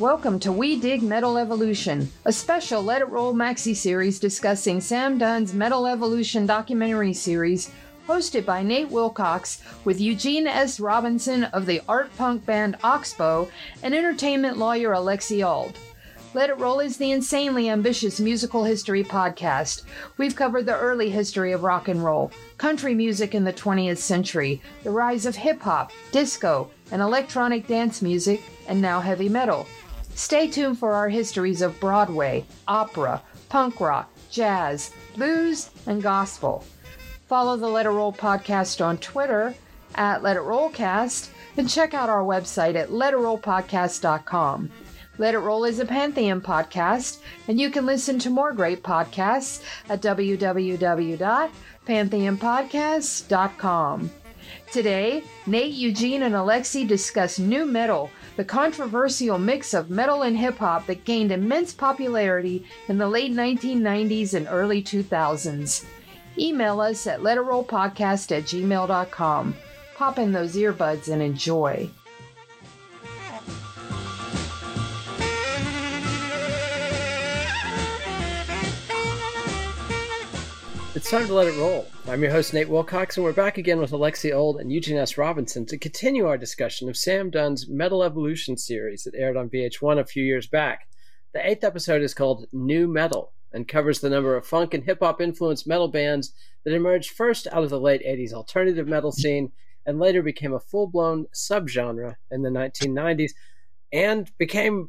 Welcome to We Dig Metal Evolution, a special Let It Roll maxi series discussing Sam Dunn's Metal Evolution documentary series, hosted by Nate Wilcox with Eugene S. Robinson of the art punk band Oxbow and entertainment lawyer Alexi Auld. Let It Roll is the insanely ambitious musical history podcast. We've covered the early history of rock and roll, country music in the 20th century, the rise of hip hop, disco, and electronic dance music, and now heavy metal. Stay tuned for our histories of Broadway, opera, punk rock, jazz, blues, and gospel. Follow the Let It Roll podcast on Twitter at Let It Rollcast and check out our website at letitrollpodcast.com. Let It Roll is a Pantheon podcast, and you can listen to more great podcasts at www.pantheonpodcasts.com. Today, Nate, Eugene, and Alexi discuss nu metal, the controversial mix of metal and hip hop that gained immense popularity in the late 1990s and early 2000s. Email us at letitrollpodcast at gmail.com. Pop in those earbuds and enjoy. It's time to let it roll. I'm your host, Nate Wilcox, and we're back again with Alexi Auld and Eugene S. Robinson to continue our discussion of Sam Dunn's Metal Evolution series that aired on VH1 a few years back. The eighth episode is called Nu Metal and covers the number of funk and hip hop influenced metal bands that emerged first out of the late 80s alternative metal scene and later became a full blown subgenre in the 1990s and became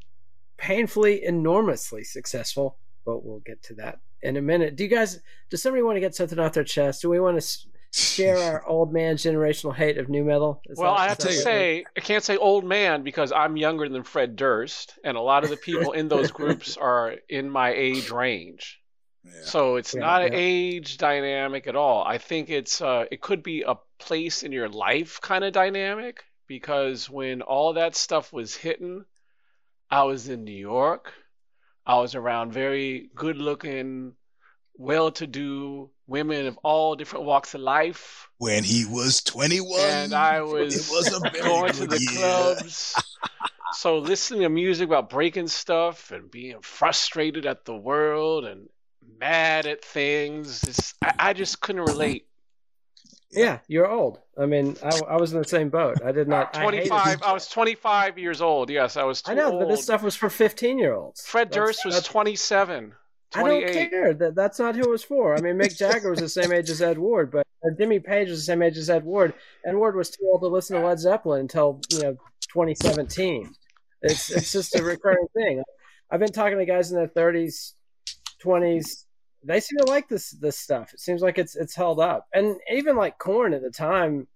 painfully enormously successful, but we'll get to that in a minute. Do you guys? Does somebody want to get something off their chest? Do we want to share our old man generational hate of nu metal? Is well, that, I have to say, I can't say old man because I'm younger than Fred Durst, and a lot of the people in those groups are in my age range. Yeah. So it's yeah, not yeah. an age dynamic at all. I think it's uh, it could be a place in your life kind of dynamic because when all that stuff was hitting, I was in New York. I was around very good looking, well to do women of all different walks of life. When he was 21. And I was, was going to the year. clubs. so listening to music about breaking stuff and being frustrated at the world and mad at things, I, I just couldn't relate yeah, you're old. I mean, I, I was in the same boat. I did not. 25. I, I was 25 years old. Yes, I was. I know, old. but this stuff was for 15 year olds. Fred that's, Durst was 27. 28. I don't care. That that's not who it was for. I mean, Mick Jagger was the same age as Ed Ward, but uh, Jimmy Page was the same age as Ed Ward. Ed Ward was too old to listen to Led Zeppelin until you know 2017. It's it's just a recurring thing. I've been talking to guys in their 30s, 20s, they seem to like this this stuff. It seems like it's it's held up, and even like Korn at the time,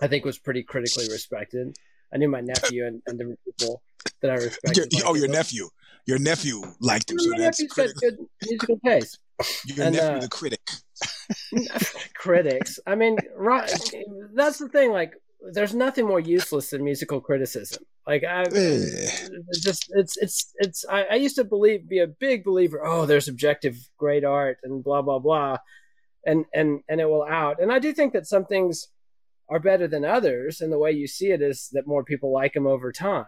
I think was pretty critically respected. I knew my nephew and, and different people that I respected. Your, oh, your nephew, your nephew liked him. So my that's nephew good musical taste. Your and, nephew, uh, the critic. critics. I mean, right? That's the thing. Like, there's nothing more useless than musical criticism. Like I eh. just it's it's it's I, I, used to believe be a big believer. Oh, there's objective great art and blah blah blah, and and and it will out. And I do think that some things are better than others, and the way you see it is that more people like them over time,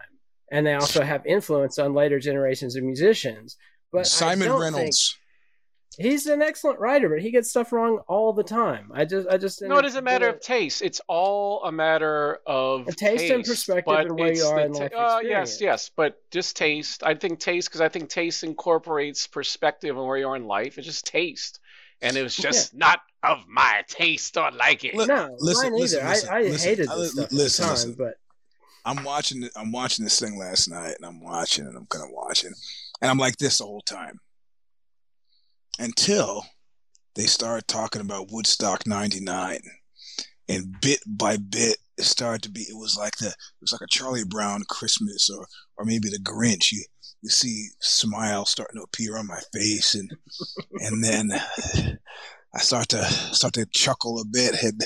and they also have influence on later generations of musicians. But Simon Reynolds. Think, He's an excellent writer, but he gets stuff wrong all the time. I just, I just. No, it is a matter of taste. It's all a matter of a taste, taste and perspective and where you are in life. Uh, yes, yes, but just taste. I think taste because I think taste incorporates perspective and where you are in life. It's just taste, and it was just yeah. not of my taste or like it. No, listen, mine either. Listen, I, I listen, hated this stuff listen, at the time, but. I'm watching. I'm watching this thing last night, and I'm watching, and I'm kind of watching, and I'm like this the whole time until they started talking about Woodstock '99, and bit by bit, it started to be. It was like the it was like a Charlie Brown Christmas, or or maybe the Grinch. You you see smile starting to appear on my face, and and then I start to start to chuckle a bit, and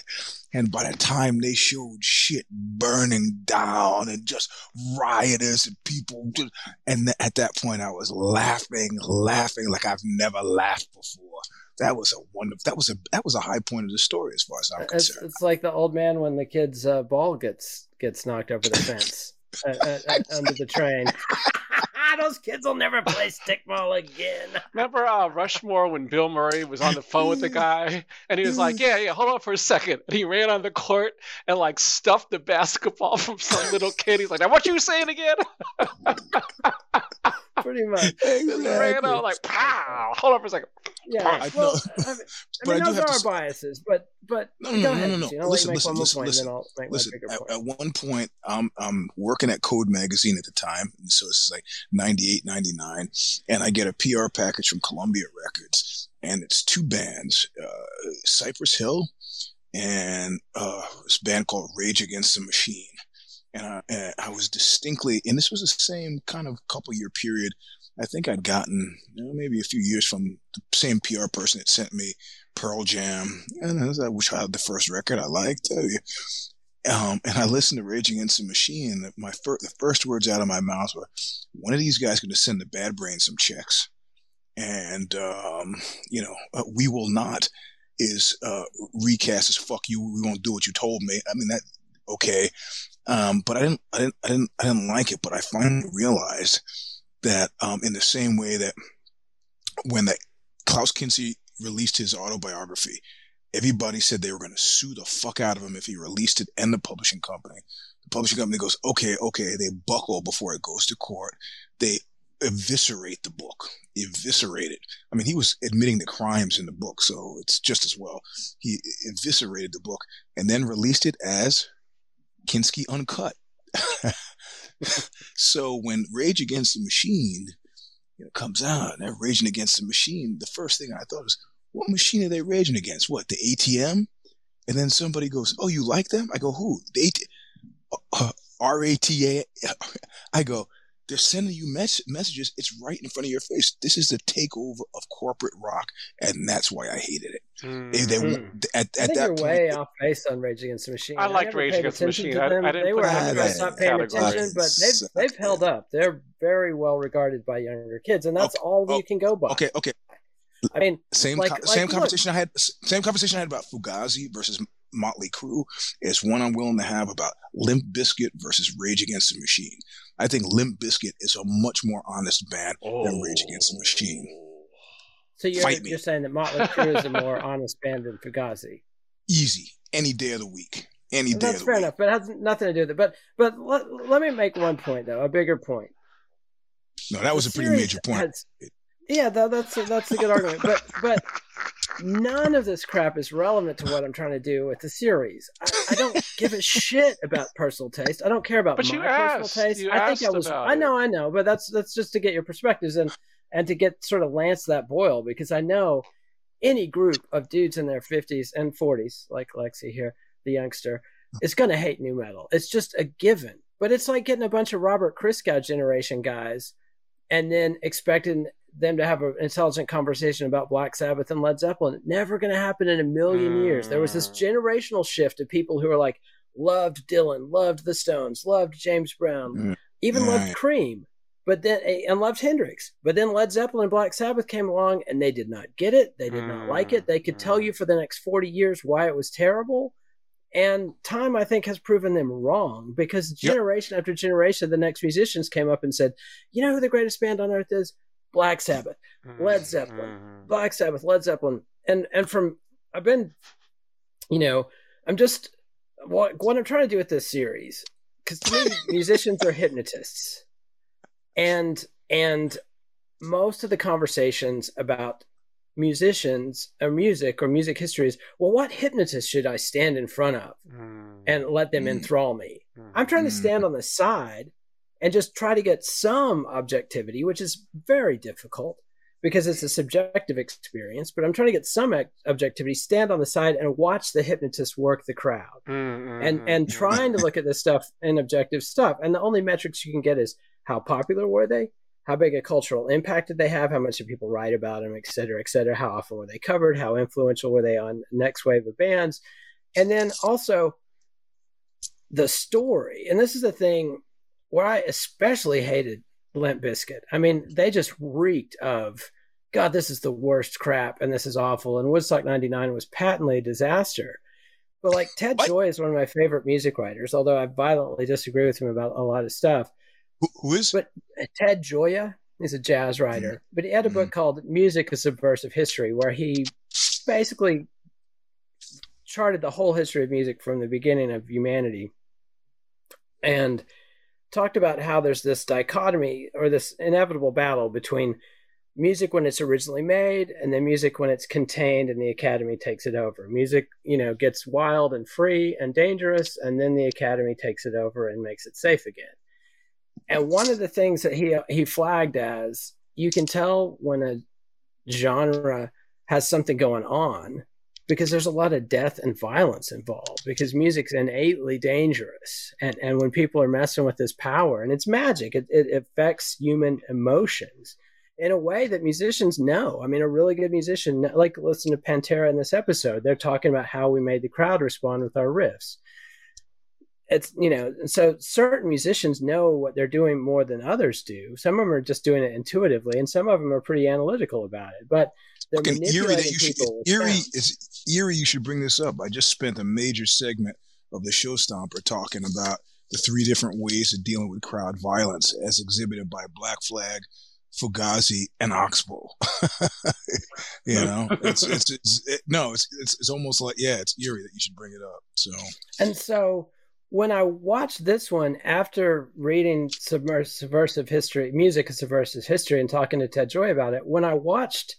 and by the time they showed shit burning down and just riotous and people, just, and at that point I was laughing, laughing like I've never laughed before that was a wonderful that was a that was a high point of the story as far as I'm it's, concerned. It's like the old man when the kid's uh, ball gets gets knocked over the fence uh, uh, uh under the train. Those kids will never play stickball again. Remember uh, Rushmore when Bill Murray was on the phone with the guy and he was like, "Yeah, yeah, hold on for a second. And he ran on the court and like stuffed the basketball from some little kid. He's like, "Now what you saying again?" Pretty much. Exactly. ran out like, "Pow!" Hold on for a second. Yeah, I well, I mean, I mean those are our biases, but but no, no, go no, ahead. no, no, no. Listen, listen, listen, listen. listen at, at, one point, I'm I'm working at Code Magazine at the time, so this is like 98, 99, and I get a PR package from Columbia Records, and it's two bands, uh, Cypress Hill, and uh, this band called Rage Against the Machine. And I, and I was distinctly, and this was the same kind of couple year period I think I'd gotten you know, maybe a few years from the same PR person that sent me Pearl Jam, and I wish I had the first record I liked. Um, and I listened to Rage Against the Machine. My fir- the first words out of my mouth were, "One of these guys going to send the Bad Brain some checks," and um, you know, uh, we will not is uh, recast as "fuck you." We won't do what you told me. I mean that okay, um, but I didn't, I didn't, I didn't, I didn't like it. But I finally realized that um, in the same way that when that Klaus Kinski released his autobiography, everybody said they were going to sue the fuck out of him if he released it and the publishing company. The publishing company goes, okay, okay. They buckle before it goes to court. They eviscerate the book, eviscerate it. I mean, he was admitting the crimes in the book, so it's just as well. He eviscerated the book and then released it as Kinski Uncut. so when Rage Against the Machine you know, comes out, and they're raging against the machine, the first thing I thought was, what machine are they raging against? What, the ATM? And then somebody goes, oh, you like them? I go, who? The AT- uh, R-A-T-A. I go, they're sending you mes- messages. It's right in front of your face. This is the takeover of corporate rock, and that's why I hated it. Mm-hmm. They, they, hmm. at, at that point, way off base on Rage Against the Machine. I liked Rage Against the Machine. I, I, didn't they were I not paying attention, but they've they've held up. They're very well regarded by younger kids, and that's okay, all oh, you can go by. Okay, okay. I mean, same like, co- same conversation look, I had. Same conversation I had about Fugazi versus Motley Crue is one I'm willing to have about Limp Bizkit versus Rage Against the Machine. I think Limp Bizkit is a much more honest band oh. than Rage Against the Machine. So you're, you're saying that Motley Crue is a more honest band than Fugazi? Easy, any day of the week. Any day. Of the week. That's fair week. enough, but it has nothing to do with it. But but let, let me make one point though, a bigger point. No, that was the a pretty major point. Has, yeah, that, that's a, that's a good argument. But but none of this crap is relevant to what I'm trying to do with the series. I, I don't give a shit about personal taste. I don't care about but my you personal asked, taste. You I think I was. I know, I know, but that's that's just to get your perspectives and and to get sort of lance that boil because I know any group of dudes in their 50s and 40s, like Lexi here, the youngster, is going to hate nu metal. It's just a given. But it's like getting a bunch of Robert Christgau generation guys and then expecting them to have an intelligent conversation about Black Sabbath and Led Zeppelin. Never going to happen in a million mm. years. There was this mm. generational shift of people who are like, loved Dylan, loved the Stones, loved James Brown, mm. even loved Cream, but then and loved Hendrix. But then Led Zeppelin and Black Sabbath came along and they did not get it. They did mm. not like it. They could tell mm. you for the next 40 years why it was terrible. And time, I think, has proven them wrong because generation yep. after generation, the next musicians came up and said, You know who the greatest band on earth is? Black Sabbath, Led Zeppelin, mm-hmm. Black Sabbath, Led Zeppelin, and and from I've been, you know, I'm just what what I'm trying to do with this series because to me musicians are hypnotists, and and most of the conversations about musicians or music or music histories well what hypnotist should i stand in front of mm. and let them mm. enthrall me mm. i'm trying to mm. stand on the side and just try to get some objectivity, which is very difficult. because it's a subjective experience, but I'm trying to get some objectivity, stand on the side and watch the hypnotist work the crowd. Mm-hmm. And and trying to look at this stuff in objective stuff. And the only metrics you can get is how popular were they? How big a cultural impact did they have? How much did people write about them, et cetera, et cetera? How often were they covered? How influential were they on next wave of bands? And then also the story. And this is the thing where I especially hated Limp Bizkit. I mean, they just reeked of God, this is the worst crap and this is awful. And Woodstock 99 was patently a disaster. But like Ted what? Joy is one of my favorite music writers, although I violently disagree with him about a lot of stuff. Who, who is? But Ted Gioia is a jazz writer, mm-hmm. but he had a book mm-hmm. called Music: A Subversive History, where he basically charted the whole history of music from the beginning of humanity, and talked about how there's this dichotomy or this inevitable battle between music when it's originally made and then music when it's contained and the academy takes it over music you know gets wild and free and dangerous and then the academy takes it over and makes it safe again and one of the things that he he flagged as you can tell when a genre has something going on because there's a lot of death and violence involved because music's innately dangerous. And and when people are messing with this power and it's magic it, it affects human emotions in a way that musicians know. I mean a really good musician like listen to pantera in this episode. They're talking about how we made the crowd respond with our riffs it's you know so certain musicians know what they're doing more than others do some of them are just doing it intuitively and some of them are pretty analytical about it but they're eerie you should, eerie is eerie you should bring this up i just spent a major segment of the show stomper talking about the three different ways of dealing with crowd violence as exhibited by black flag Fugazi and Oxbow. you know, it's it's, it's it, no, it's, it's it's almost like yeah, it's eerie that you should bring it up. So and so when I watched this one after reading Subversive History, Music of Subversive History, and talking to Ted Gioia about it, when I watched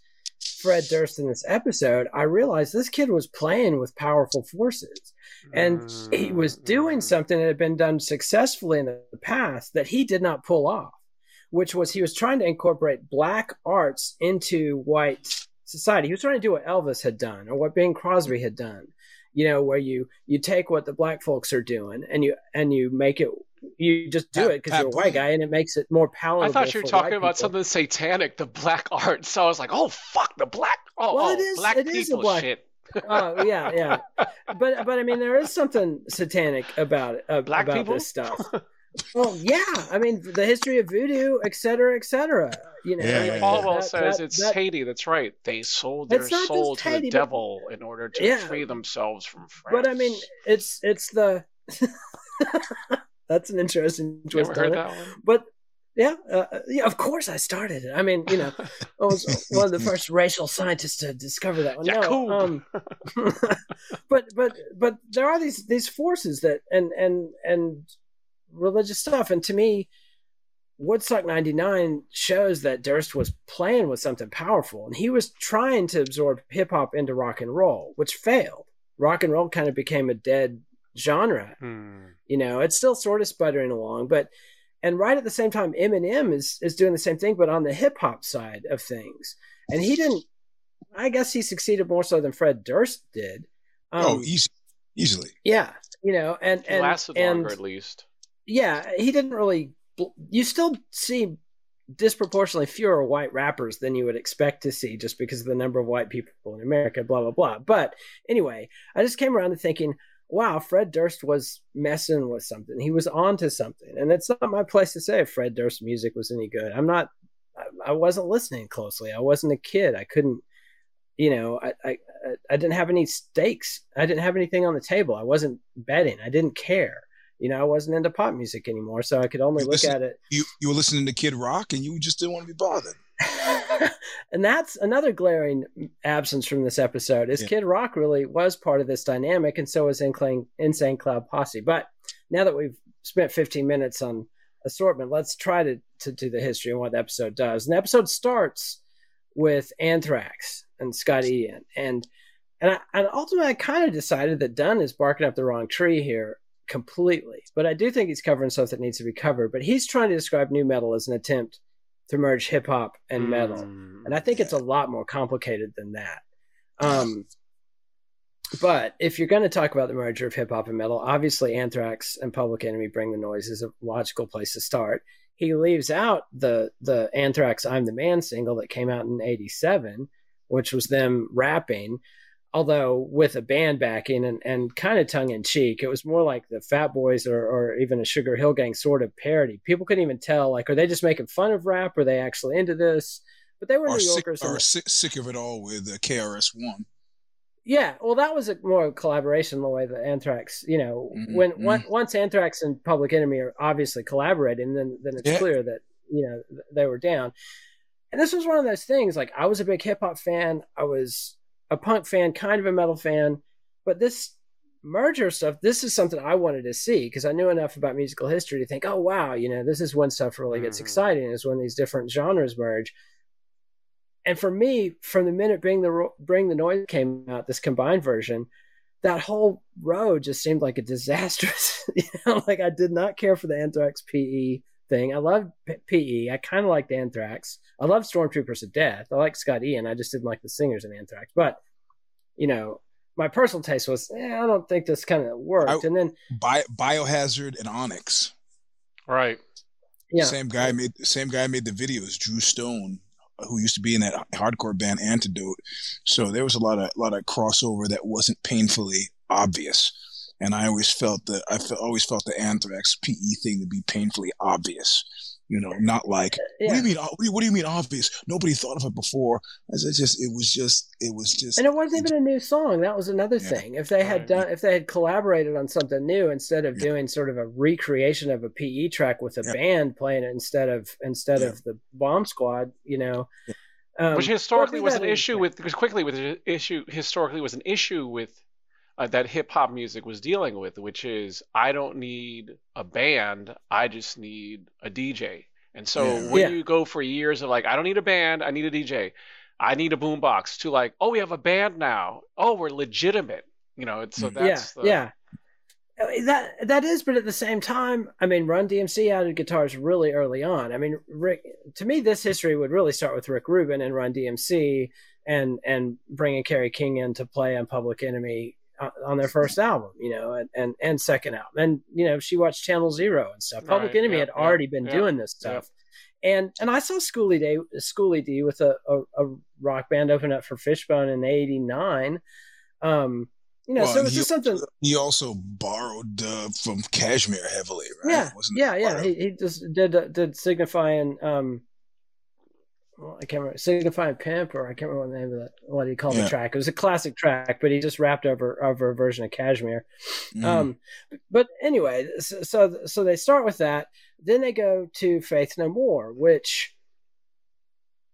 Fred Durst in this episode, I realized this kid was playing with powerful forces. And he was doing mm. something that had been done successfully in the past that he did not pull off, which was he was trying to incorporate black arts into white society. He was trying to do what Elvis had done or what Bing Crosby had done you know where you you take what the black folks are doing and you and you make it you just do Pat, it because you're a white guy and it makes it more palatable. I thought you were talking about people. something satanic, the black art. So I was like, oh fuck, the black. Oh, well, it oh, black it people is a black, shit. Oh yeah, yeah. But but I mean, there is something satanic about it, uh, black about people? this stuff. well, yeah. I mean, the history of voodoo, et cetera, et cetera. You know, yeah, Paul that, says that, it's that, Haiti. That's right. They sold their soul to Haiti, the devil in order to yeah, free themselves from France. But I mean, it's it's the. That's an interesting twist on it. But yeah, uh, uh, yeah, of course I started it. I mean, you know, I was one of the first racial scientists to discover that one. No, um, but but but there are these these forces that and and and religious stuff. And to me, Woodstock 99 shows that Durst was playing with something powerful and he was trying to absorb hip hop into rock and roll, which failed. Rock and roll kind of became a dead genre. Hmm. You know, it's still sort of sputtering along, but and right at the same time, Eminem is is doing the same thing, but on the hip hop side of things. And he didn't. I guess he succeeded more so than Fred Durst did. Um, oh, easy, easily. Yeah, you know, and and lasted and, longer at least yeah, he didn't really. You still see disproportionately fewer white rappers than you would expect to see just because of the number of white people in America, blah, blah, blah. But anyway, I just came around to thinking, wow, Fred Durst was messing with something. He was onto something. And it's not my place to say if Fred Durst's music was any good. I'm not, I wasn't listening closely. I wasn't a kid. I couldn't, you know, I, I, I didn't have any stakes. I didn't have anything on the table. I wasn't betting. I didn't care you know, I wasn't into pop music anymore, so I could only you look listen, at it. You you were listening to Kid Rock, and you just didn't want to be bothered. and that's another glaring absence from this episode. Is yeah. Kid Rock really was part of this dynamic, and so was Insane, Insane Clown Posse. But now that we've spent 15 minutes on assortment, let's try to to do the history and what the episode does. And the episode starts with Anthrax and Scott Ian, and and, I, and ultimately, I kind of decided that Dunn is barking up the wrong tree here completely. But I do think he's covering stuff that needs to be covered. But he's trying to describe nu metal as an attempt to merge hip hop and metal, mm, and I think yeah. it's a lot more complicated than that. Um, but if you're going to talk about the merger of hip hop and metal, obviously Anthrax and Public Enemy Bring the Noise is a logical place to start. He leaves out the the Anthrax I'm the Man single that came out in 87, which was them rapping, although with a band backing and, and kind of tongue in cheek. It was more like the Fat Boys or, or even a Sugar Hill Gang sort of parody. People couldn't even tell, like, are they just making fun of rap? Are they actually into this? But they were New Yorkers. Sick, or sick, sick of it all with uh, KRS One. Yeah, well, that was a more collaboration the way that Anthrax, you know, mm-hmm. when mm-hmm. once Anthrax and Public Enemy are obviously collaborating, then then it's yeah. clear that you know they were down. And this was one of those things. Like I was a big hip hop fan, I was a punk fan, kind of a metal fan, but this merger stuff, this is something I wanted to see because I knew enough about musical history to think, oh wow, you know, this is when stuff really gets mm-hmm. exciting. Is when these different genres merge and for me, from the minute Bring the Bring the Noise came out, this combined version, that whole road just seemed like a disastrous. you know, like I did not care for the Anthrax PE thing. I loved PE. I kind of liked Anthrax. I love Stormtroopers to death. I like Scott Ian. I just didn't like the singers in Anthrax. But you know, my personal taste was, eh, I don't think this kind of worked. I, and then Bi- Biohazard and Onyx, right? Yeah, same guy made same guy made the videos. Drew Stone who used to be in that hardcore band Antidote. So there was a lot of a lot of crossover that wasn't painfully obvious. And I always felt that I felt, always felt the Anthrax PE thing to be painfully obvious. You know, not like yeah. what do you mean? What do you, what do you, mean obvious? Nobody thought of it before. As it just, it was just, it was just, and it wasn't even a new song. That was another yeah. thing. If they had done, if they had collaborated on something new instead of yeah. doing sort of a recreation of a PE track with a band playing it instead of instead of the Bomb Squad, you know. Um, Which historically was an issue with, because quickly with issue historically was an issue with uh, that hip hop music was dealing with, which is I don't need a band, I just need a DJ. And so yeah. when yeah. you go for years of like, I don't need a band, I need a DJ, I need a boombox, to like, oh, we have a band now, oh, we're legitimate, you know. So mm. that's yeah, the... yeah. Uh, that that is, but at the same time, I mean, Run DMC added guitars really early on. I mean, Rick. To me, this history would really start with Rick Rubin and Run DMC, and and bringing Kerry King in to play on Public Enemy on their first album, you know, and, and, and second album. And, you know, she watched Channel Zero and stuff. Public right, Enemy yeah, had yeah, already been yeah, doing this stuff. And and I saw Schoolly D Schoolly D with a, a, a, rock band open up for Fishbone in eighty nine. Um, you know, well, so it's just something. He also borrowed uh, from Kashmir heavily, right? Yeah, Wasn't yeah, yeah. He, he just did uh, did signifying um, well, I can't remember signifying pimp or I can't remember the name of that what he called yeah. the track. It was a classic track, but he just rapped over over a version of Kashmir. Mm. Um, but anyway, so so they start with that. Then they go to Faith No More, which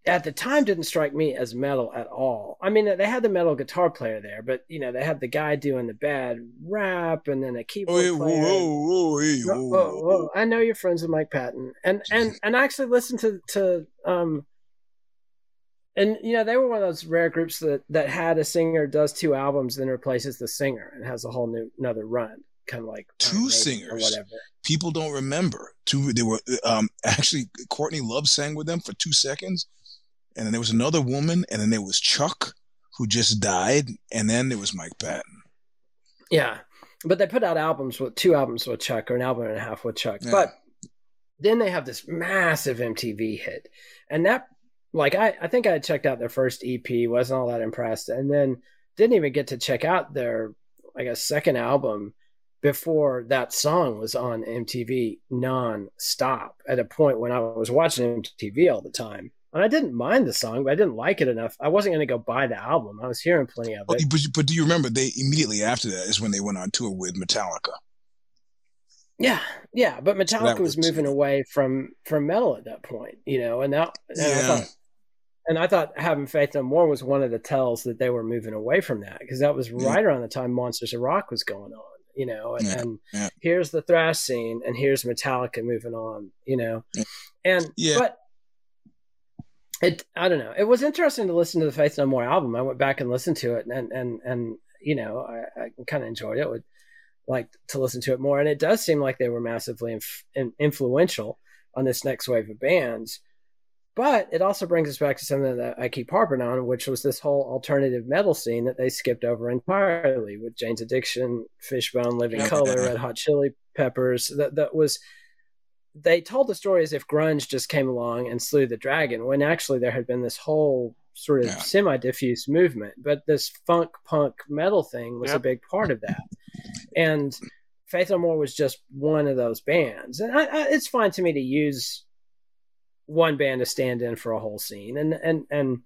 at the time didn't strike me as metal at all. I mean, they had the metal guitar player there, but you know, they had the guy doing the bad rap and then a keyboard oh, player. Whoa, whoa, whoa, whoa, whoa, I know you're friends with Mike Patton, and and and I actually listened to to um and you know they were one of those rare groups that that had a singer does two albums then replaces the singer and has a whole new another run kind of like two singers or whatever. People don't remember. Two they were um actually courtney love sang with them for two seconds and then there was another woman and then there was chuck who just died and then there was mike patton. Yeah. But they put out albums with two albums with chuck or an album and a half with chuck. Yeah. but then they have this massive mtv hit and that like I, I think I checked out their first EP, wasn't all that impressed, and then didn't even get to check out their I guess second album before that song was on MTV non-stop at a point when I was watching MTV all the time. And I didn't mind the song, but I didn't like it enough. I wasn't going to go buy the album. I was hearing plenty of it. But, but do you remember they immediately after that is when they went on tour with Metallica? Yeah, yeah, but Metallica was, was, moving away from from metal at that point, you know, and now and yeah. I thought and I thought having faith no more was one of the tells that they were moving away from that because that was mm. right around the time Monsters of Rock was going on, you know. And, yeah. and yeah. here's the thrash scene, and here's Metallica moving on, you know. And yeah. but it, I don't know. It was interesting to listen to the Faith No More album. I went back and listened to it, and and and you know, I, I kind of enjoyed it. Would like to listen to it more, and it does seem like they were massively inf- influential on this next wave of bands But it also brings us back to something that I keep harping on, which was this whole alternative metal scene that they skipped over entirely with Jane's Addiction, Fishbone, Living Colour, Red Hot Chili Peppers. That that was they told the story as if grunge just came along and slew the dragon, when actually there had been this whole sort of yeah. semi diffuse movement. But this funk punk metal thing was yep. a big part of that. And Faith No More was just one of those bands. And I, I, it's fine to me to use one band to stand in for a whole scene, and and and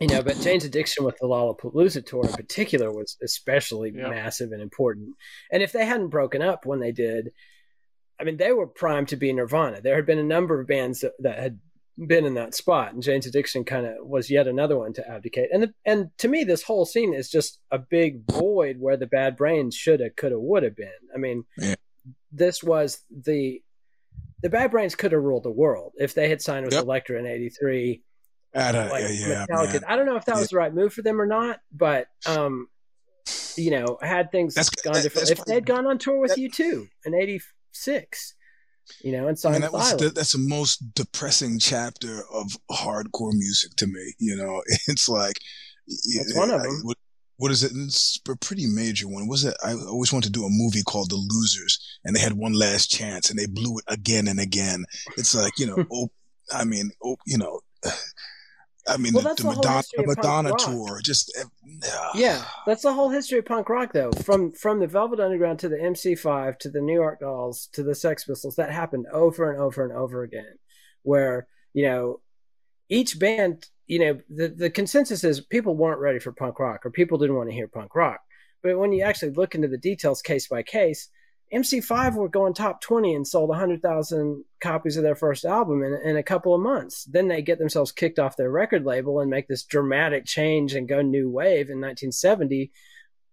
you know, but Jane's Addiction with the Lollapalooza tour in particular was especially yeah. massive and important. And if they hadn't broken up when they did, I mean, they were primed to be Nirvana. There had been a number of bands that, that had been in that spot, and Jane's Addiction kind of was yet another one to abdicate. And the, and to me, this whole scene is just a big void where the Bad Brains shoulda, coulda, woulda been. I mean, yeah. this was the the Bad Brains could have ruled the world if they had signed with yep. Elektra in '83. Like yeah, yeah I don't know if that was the right move for them or not, but um, you know, had things that's, gone that, different, if they'd gone on tour with that, U2 in '86, you know, and signed and that was that's the most depressing chapter of hardcore music to me. You know, it's like that's one of them what is it? It's a pretty major one. Was it? I always wanted to do a movie called The Losers, and they had one last chance, and they blew it again and again. It's like you know, oh, I mean, oh, you know. I mean, well, the, the, Madonna, the Madonna tour, just uh, yeah, that's the whole history of punk rock, though. From from the Velvet Underground to the MC5 to the New York Dolls to the Sex Pistols, that happened over and over and over again. Where you know, each band you know, the, the consensus is people weren't ready for punk rock or people didn't want to hear punk rock. But when you mm-hmm. actually look into the details case by case, MC5 were going top 20 and sold 100,000 copies of their first album in, in a couple of months. Then they get themselves kicked off their record label and make this dramatic change and go new wave in 1970.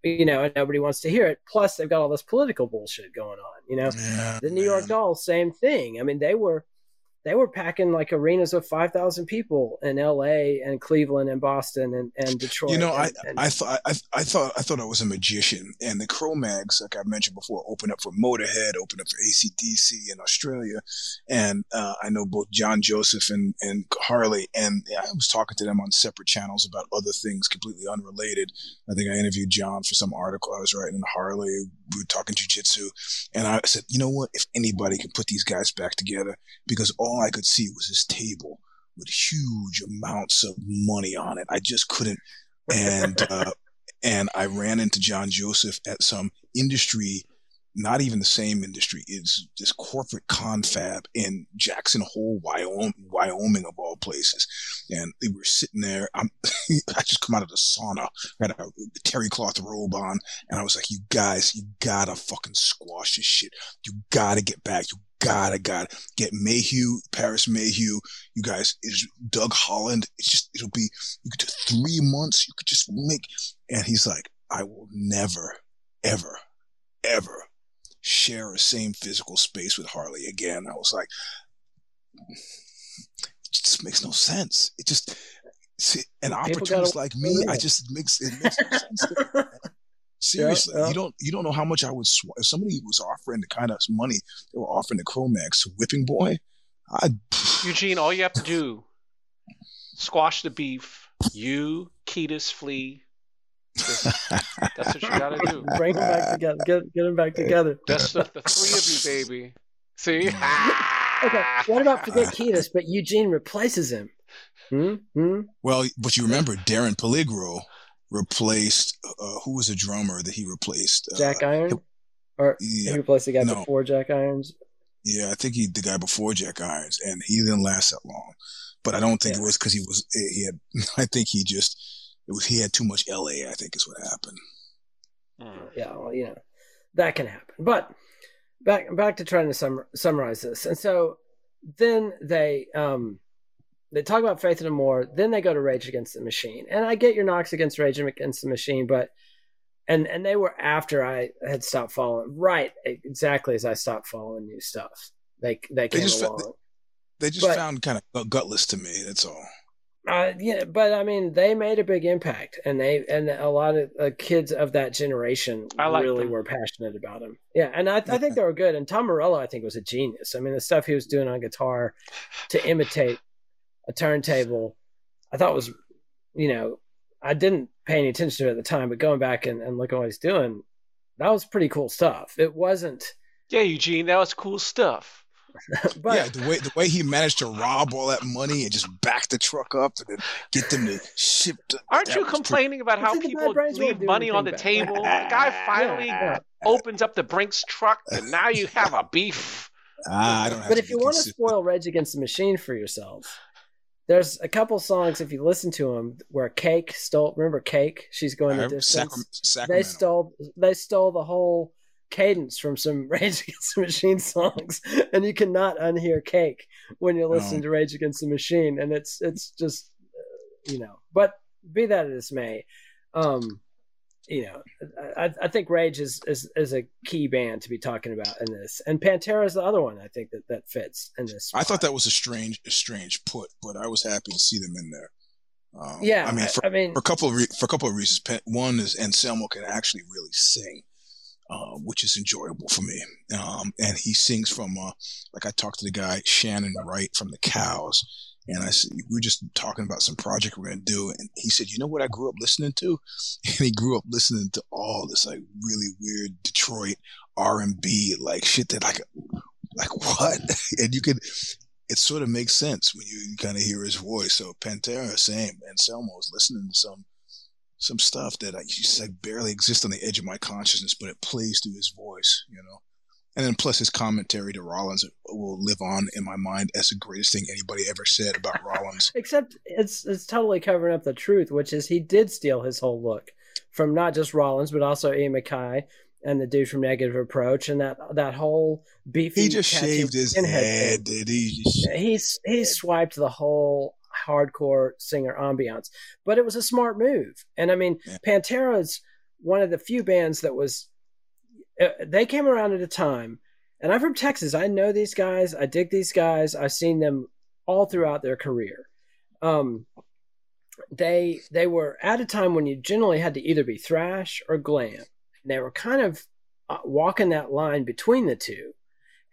You know, and nobody wants to hear it. Plus, they've got all this political bullshit going on. You know, yeah, the New man. York Dolls, same thing. I mean, they were they were packing like arenas of 5,000 people in LA and Cleveland and Boston and, and Detroit. You know, and, I, and, I thought, I, I, thought, I thought I was a magician and the Cro-Mags, like I mentioned before, opened up for Motorhead, opened up for ACDC in Australia. And, uh, I know both John Joseph and, and Harley and I was talking to them on separate channels about other things completely unrelated. I think I interviewed John for some article I was writing in Harley. We were talking jujitsu and I said, you know what? If anybody can put these guys back together because all all I could see was this table with huge amounts of money on it. I just couldn't. And, uh, and I ran into John Joseph at some industry, not even the same industry. It's this corporate confab in Jackson Hole, Wyoming, Wyoming of all places. And they were sitting there. I'm, I just come out of the sauna, had a terry cloth robe on, and I was like, "You guys, you gotta fucking squash this shit. You gotta get back. You gotta, gotta get Mayhew, Paris Mayhew. You guys, is Doug Holland. It's just, it'll be, you could do three months. You could just make, and he's like, I will never, ever, ever share a same physical space with Harley again. I was like, it just makes no sense. It just, see, an opportunist like me, I just makes, it makes no sense. Seriously, yeah, yeah. you don't you don't know how much I would sw- if somebody was offering the kind of money they were offering the Cro-Mags to Whipping Boy. I Eugene, all you have to do squash the beef. You, Kiedis, Flea. that's what you gotta do. Bring them back together. Get get them back together. That's the, the three of you, baby. See. okay. What about forget Kiedis, but Eugene replaces him? Hmm? Hmm? Well, but you remember Darren Peligro replaced uh, who was a drummer that he replaced? Uh, Jack Iron, or yeah, he replaced the guy no. before Jack Irons. Yeah, I think he the guy before Jack Irons, and he didn't last that long. But I don't think yeah. it was because he was he had. I think he just it was he had too much LA. I think is what happened. Hmm. Yeah, well, you know that can happen. But back back to trying to sum, summarize this, and so then they um they talk about Faith No More, then they go to Rage Against the Machine. And I get your knocks against Rage Against the Machine, but and and they were after I had stopped following, right? Exactly as I stopped following new stuff. They they came they just, along. They, they just but, found kind of gutless to me. That's all. Uh, yeah, but I mean, they made a big impact, and they and a lot of uh, kids of that generation like really them. were passionate about them. Yeah, and I, I think they were good. And Tom Morello, I think, was a genius. I mean, the stuff he was doing on guitar to imitate a turntable. I thought was, you know, I didn't pay any attention to it at the time, but going back and, and looking at what he's doing, that was pretty cool stuff. It wasn't. Yeah, Eugene, that was cool stuff. but, yeah, the way the way he managed to rob all that money and just back the truck up and then get them to ship. To, Aren't you complaining pretty... about how people leave money on the back. table? the guy finally yeah. opens up the Brinks truck, and now you have a beef. Ah, I don't but if you want to spoil Rage Against the Machine for yourselves, there's a couple songs if you listen to them where Cake stole. Remember Cake? She's going the distance. Sacram- they stole. They stole the whole cadence from some Rage Against the Machine songs, and you cannot unhear Cake when you listen no. to Rage Against the Machine, and it's it's just uh, you know. But be that as may, um, you know, I, I think Rage is, is is a key band to be talking about in this, and Pantera is the other one I think that that fits in this. Spot. I thought that was a strange a strange put, but I was happy to see them in there. Um, yeah, I mean, for, I mean, for a couple of re- for a couple of reasons. One is Anselmo can actually really sing, uh, which is enjoyable for me. Um, and he sings from, uh, like I talked to the guy Shannon Wright from the Cows, and I said, we are just talking about some project we're going to do. And he said, you know what I grew up listening to? And he grew up listening to all this like really weird Detroit R&B, like shit that like, like what? and you could, it sort of makes sense when you kind of hear his voice. So Pantera, same. And Anselmo was listening to some, some stuff that I just like barely exists on the edge of my consciousness, but it plays through his voice, you know? And then plus his commentary to Rollins will live on in my mind as the greatest thing anybody ever said about Rollins. Except it's it's totally covering up the truth, which is he did steal his whole look from not just Rollins but also Ian MacKaye and the dude from Negative Approach and that that whole beefy. He just shaved his head, did he? He's he swiped the whole hardcore singer ambiance, but it was a smart move. And I mean, yeah. Pantera's one of the few bands that was they came around at a time, and I'm from Texas. I know these guys. I dig these guys. I've seen them all throughout their career. Um, they they were at a time when you generally had to either be thrash or glam. And they were kind of uh, walking that line between the two.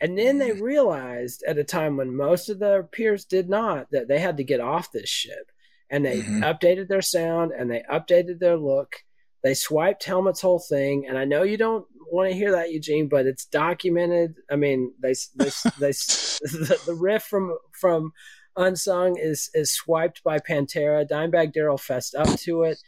And then they mm. realized at a time when most of their peers did not that they had to get off this ship. And they mm-hmm. updated their sound and they updated their look. They swiped Helmet's whole thing. And I know you don't want to hear that, Eugene, but it's documented. I mean, they they they the, the riff from from Unsung is is swiped by Pantera. Dimebag Darrell fessed up to it.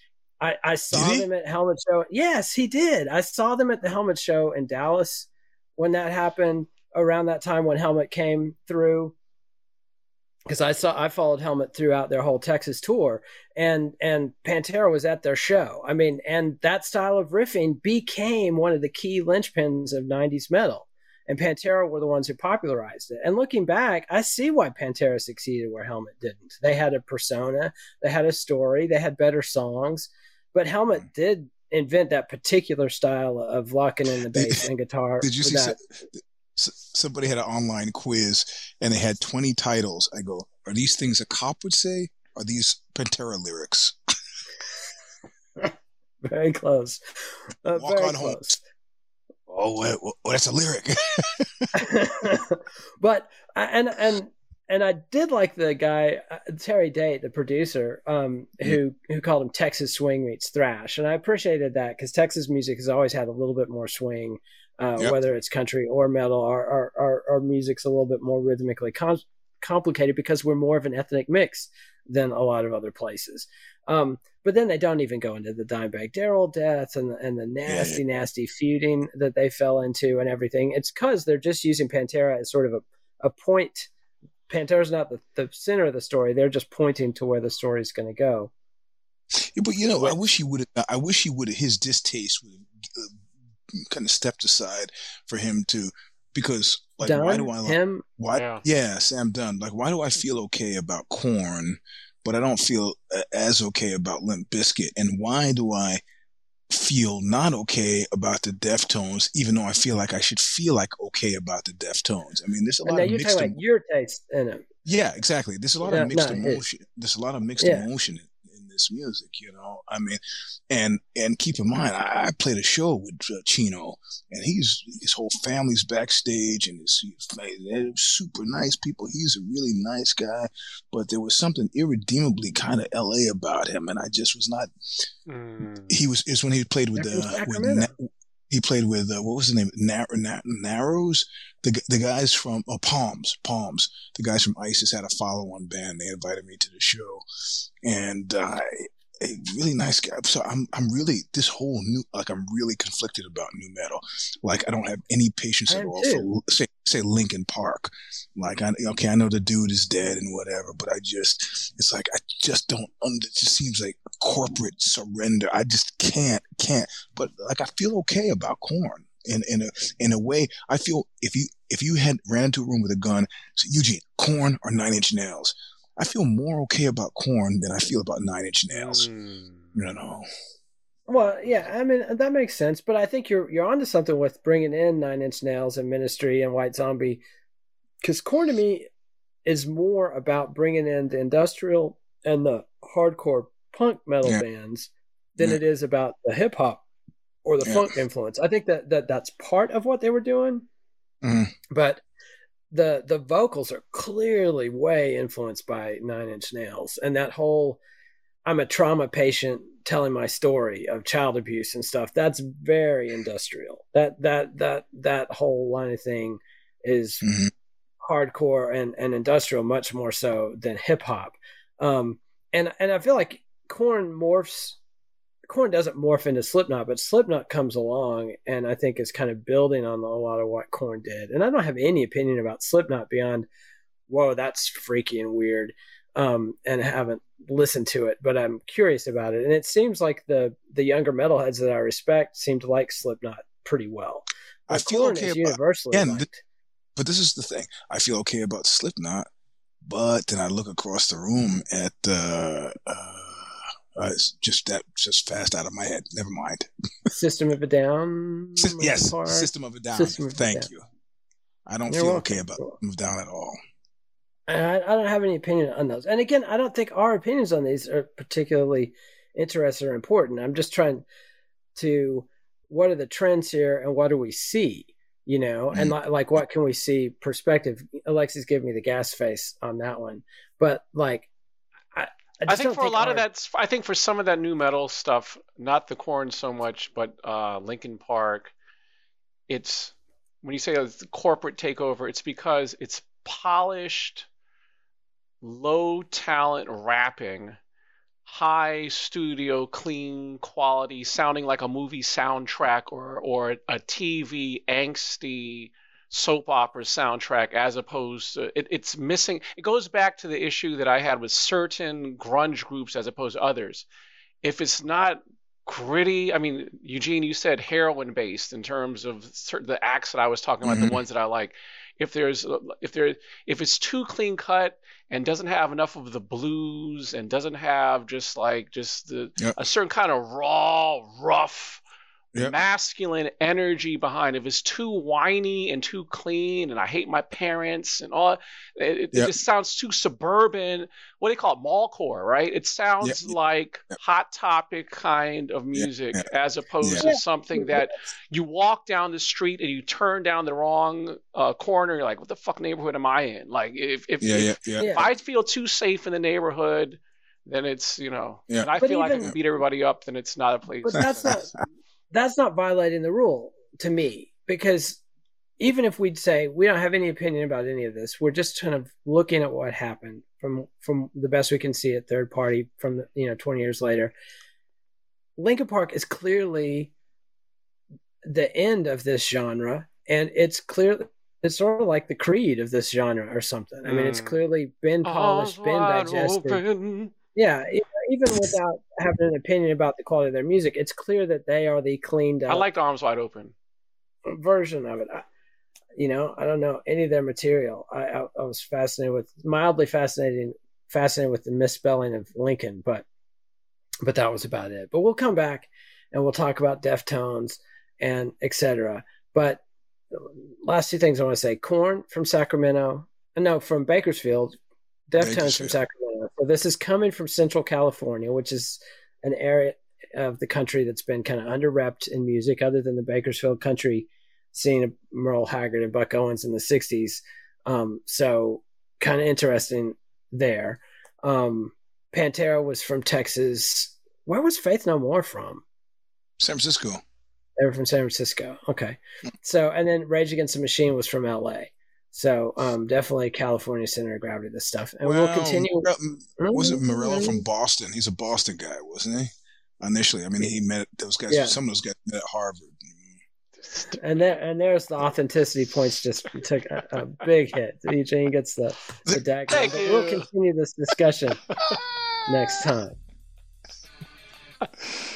I, I saw them at Helmet Show. Yes, he did. I saw them at the Helmet Show in Dallas when that happened around that time when Helmet came through because I saw I followed Helmet throughout their whole Texas tour, and and Pantera was at their show. I mean, and that style of riffing became one of the key linchpins of '90s metal, and Pantera were the ones who popularized it. And looking back, I see why Pantera succeeded where Helmet didn't. They had a persona, they had a story, they had better songs, but Helmet did invent that particular style of locking in the bass and guitar. Did you see? Somebody had an online quiz and they had 20 titles. I go, are these things a cop would say? Are these Pantera lyrics? very close. Uh, Walk very on close. home. Oh, wait, well, that's a lyric. but and and and I did like the guy uh, Terry Date, the producer, um, who who called him Texas swing meets thrash, and I appreciated that because Texas music has always had a little bit more swing uh, yep. whether it's country or metal. Our, our, our, our music's a little bit more rhythmically com- complicated because we're more of an ethnic mix than a lot of other places. Um, but then they don't even go into the Dimebag Darrell death and the, and the nasty, yeah. nasty feuding that they fell into and everything. It's because they're just using Pantera as sort of a, a point. Pantera's not the, the center of the story. They're just pointing to where the story is going to go. Yeah, but you know, I wish he would have. I wish he would have. His distaste would have kind of stepped aside for him to because like Dunn, why do I like, him why yeah. yeah Sam Dunn like why do I feel okay about Korn, but I don't feel uh, as okay about Limp Bizkit, and why do I feel not okay about the Deftones, even though I feel like I should feel like okay about the Deftones. I mean, there's a lot of mixed. your taste in it. Yeah, exactly. There's a lot yeah, of mixed emotion. There's a lot of mixed yeah. emotion in, in, this music. You know, I mean, and and keep in mind, I, I played a show with uh, Chino, and he's his whole family's backstage, and his, they're super nice people. He's a really nice guy, but there was something irredeemably kind of LA about him, and I just was not. Mm. He was is when he played with uh, with he played with uh, what was his name? Nar- Nar- Narrows, the the guys from uh, Palms, Palms. The guys from ISIS had a follow-on band. They invited me to the show, and uh, a really nice guy. So I'm I'm really this whole new like I'm really conflicted about nu metal. Like I don't have any patience at all too. for say say Linkin Park. Like I okay I know the dude is dead and whatever, but I just it's like I just don't. It just seems like corporate surrender. I just can't can't. But like I feel okay about Korn. In, in a in a way, I feel if you if you had ran into a room with a gun, so Eugene, Korn or Nine Inch Nails, I feel more okay about Korn than I feel about Nine Inch Nails. Mm. You know. Well, yeah, I mean that makes sense, but I think you're you're onto something with bringing in Nine Inch Nails and Ministry and White Zombie, because Korn to me is more about bringing in the industrial and the hardcore punk metal yeah. bands than yeah. it is about the hip hop or the yeah. funk influence. I think that, that that's part of what they were doing, mm-hmm. but the the vocals are clearly way influenced by Nine Inch Nails and that whole I'm a trauma patient telling my story of child abuse and stuff. That's very industrial. That that that that whole line of thing is mm-hmm. hardcore and and industrial much more so than hip hop. Um, and and I feel like Korn morphs Korn doesn't morph into Slipknot, but Slipknot comes along and I think is kind of building on a lot of what Korn did. And I don't have any opinion about Slipknot beyond, whoa, that's freaky and weird. Um, and haven't listened to it, but I'm curious about it. And it seems like the the younger metalheads that I respect seem to like Slipknot pretty well. But I feel Korn okay about, universally again, th- but this is the thing. I feel okay about Slipknot, but then I look across the room at uh, uh uh, it's just that just fast out of my head. Never mind. System of a Down. yes, System of a Down. System Thank down. you. I don't You're feel welcome. okay about Move Down at all. I, I don't have any opinion on those. And again, I don't think our opinions on these are particularly interesting or important. I'm just trying to what are the trends here and what do we see? You know, mm and like, like what can we see perspective? Alexis gave me the gas face on that one. But like I, I think for think a lot our... of that, I think for some of that nu metal stuff, not the Korn so much, but uh, Linkin Park, it's when you say a corporate takeover, it's because it's polished, low talent rapping, high studio, clean quality, sounding like a movie soundtrack or or a TV angsty soap opera soundtrack as opposed to it, it's missing it goes back to the issue that i had with certain grunge groups as opposed to others if it's not gritty i mean eugene you said heroin based in terms of certain, the acts that i was talking about mm-hmm. the ones that i like if there's if there if it's too clean cut and doesn't have enough of the blues and doesn't have just like just the, yep. a certain kind of raw rough yep. masculine energy behind. If it's too whiny and too clean, and I hate my parents and all, it, yep. it just sounds too suburban. What do they call it? Mallcore, right? It sounds yep. like hot topic kind of music as opposed to something that you walk down the street and you turn down the wrong uh, corner. You're like, what the fuck neighborhood am I in? Like, if if, if, if I feel too safe in the neighborhood then it's you know yeah. and i but feel even, like i can beat everybody up then it's not a place but that's not that's not violating the rule to me because even if we'd say we don't have any opinion about any of this, we're just kind of looking at what happened from from the best we can see at third party from the, you know 20 years later. Linkin Park is clearly the end of this genre, and it's clear it's sort of like the creed of this genre or something. I mean, it's mm. clearly been polished, been digested. Open. Yeah, even without having an opinion about the quality of their music, it's clear that they are the cleaned up. I like Arms Wide Open version of it. I, you know, I don't know any of their material. I, I, I was fascinated with mildly fascinating fascinated with the misspelling of Lincoln, but but that was about it. But we'll come back and we'll talk about Deftones and etc. But last two things I want to say: Korn from Sacramento, uh, no, from Bakersfield, Deftones from Sacramento. This is coming from Central California, which is an area of the country that's been kind of underrepped in music, other than the Bakersfield country scene of Merle Haggard and Buck Owens in the '60s. Um, so kind of interesting there. Um, Pantera was from Texas. Where was Faith No More from? San Francisco. They were from San Francisco. Okay. So, and then Rage Against the Machine was from LA. So, um, definitely California center of gravity, this stuff. And well, we'll continue. Was it Morello from Boston? He's a Boston guy, wasn't he? Initially, I mean, he met those guys. Yeah. Some of those guys met at Harvard. And there, and there's the authenticity points. Just took a, a big hit. Eugene gets the the dagger. We'll continue this discussion next time.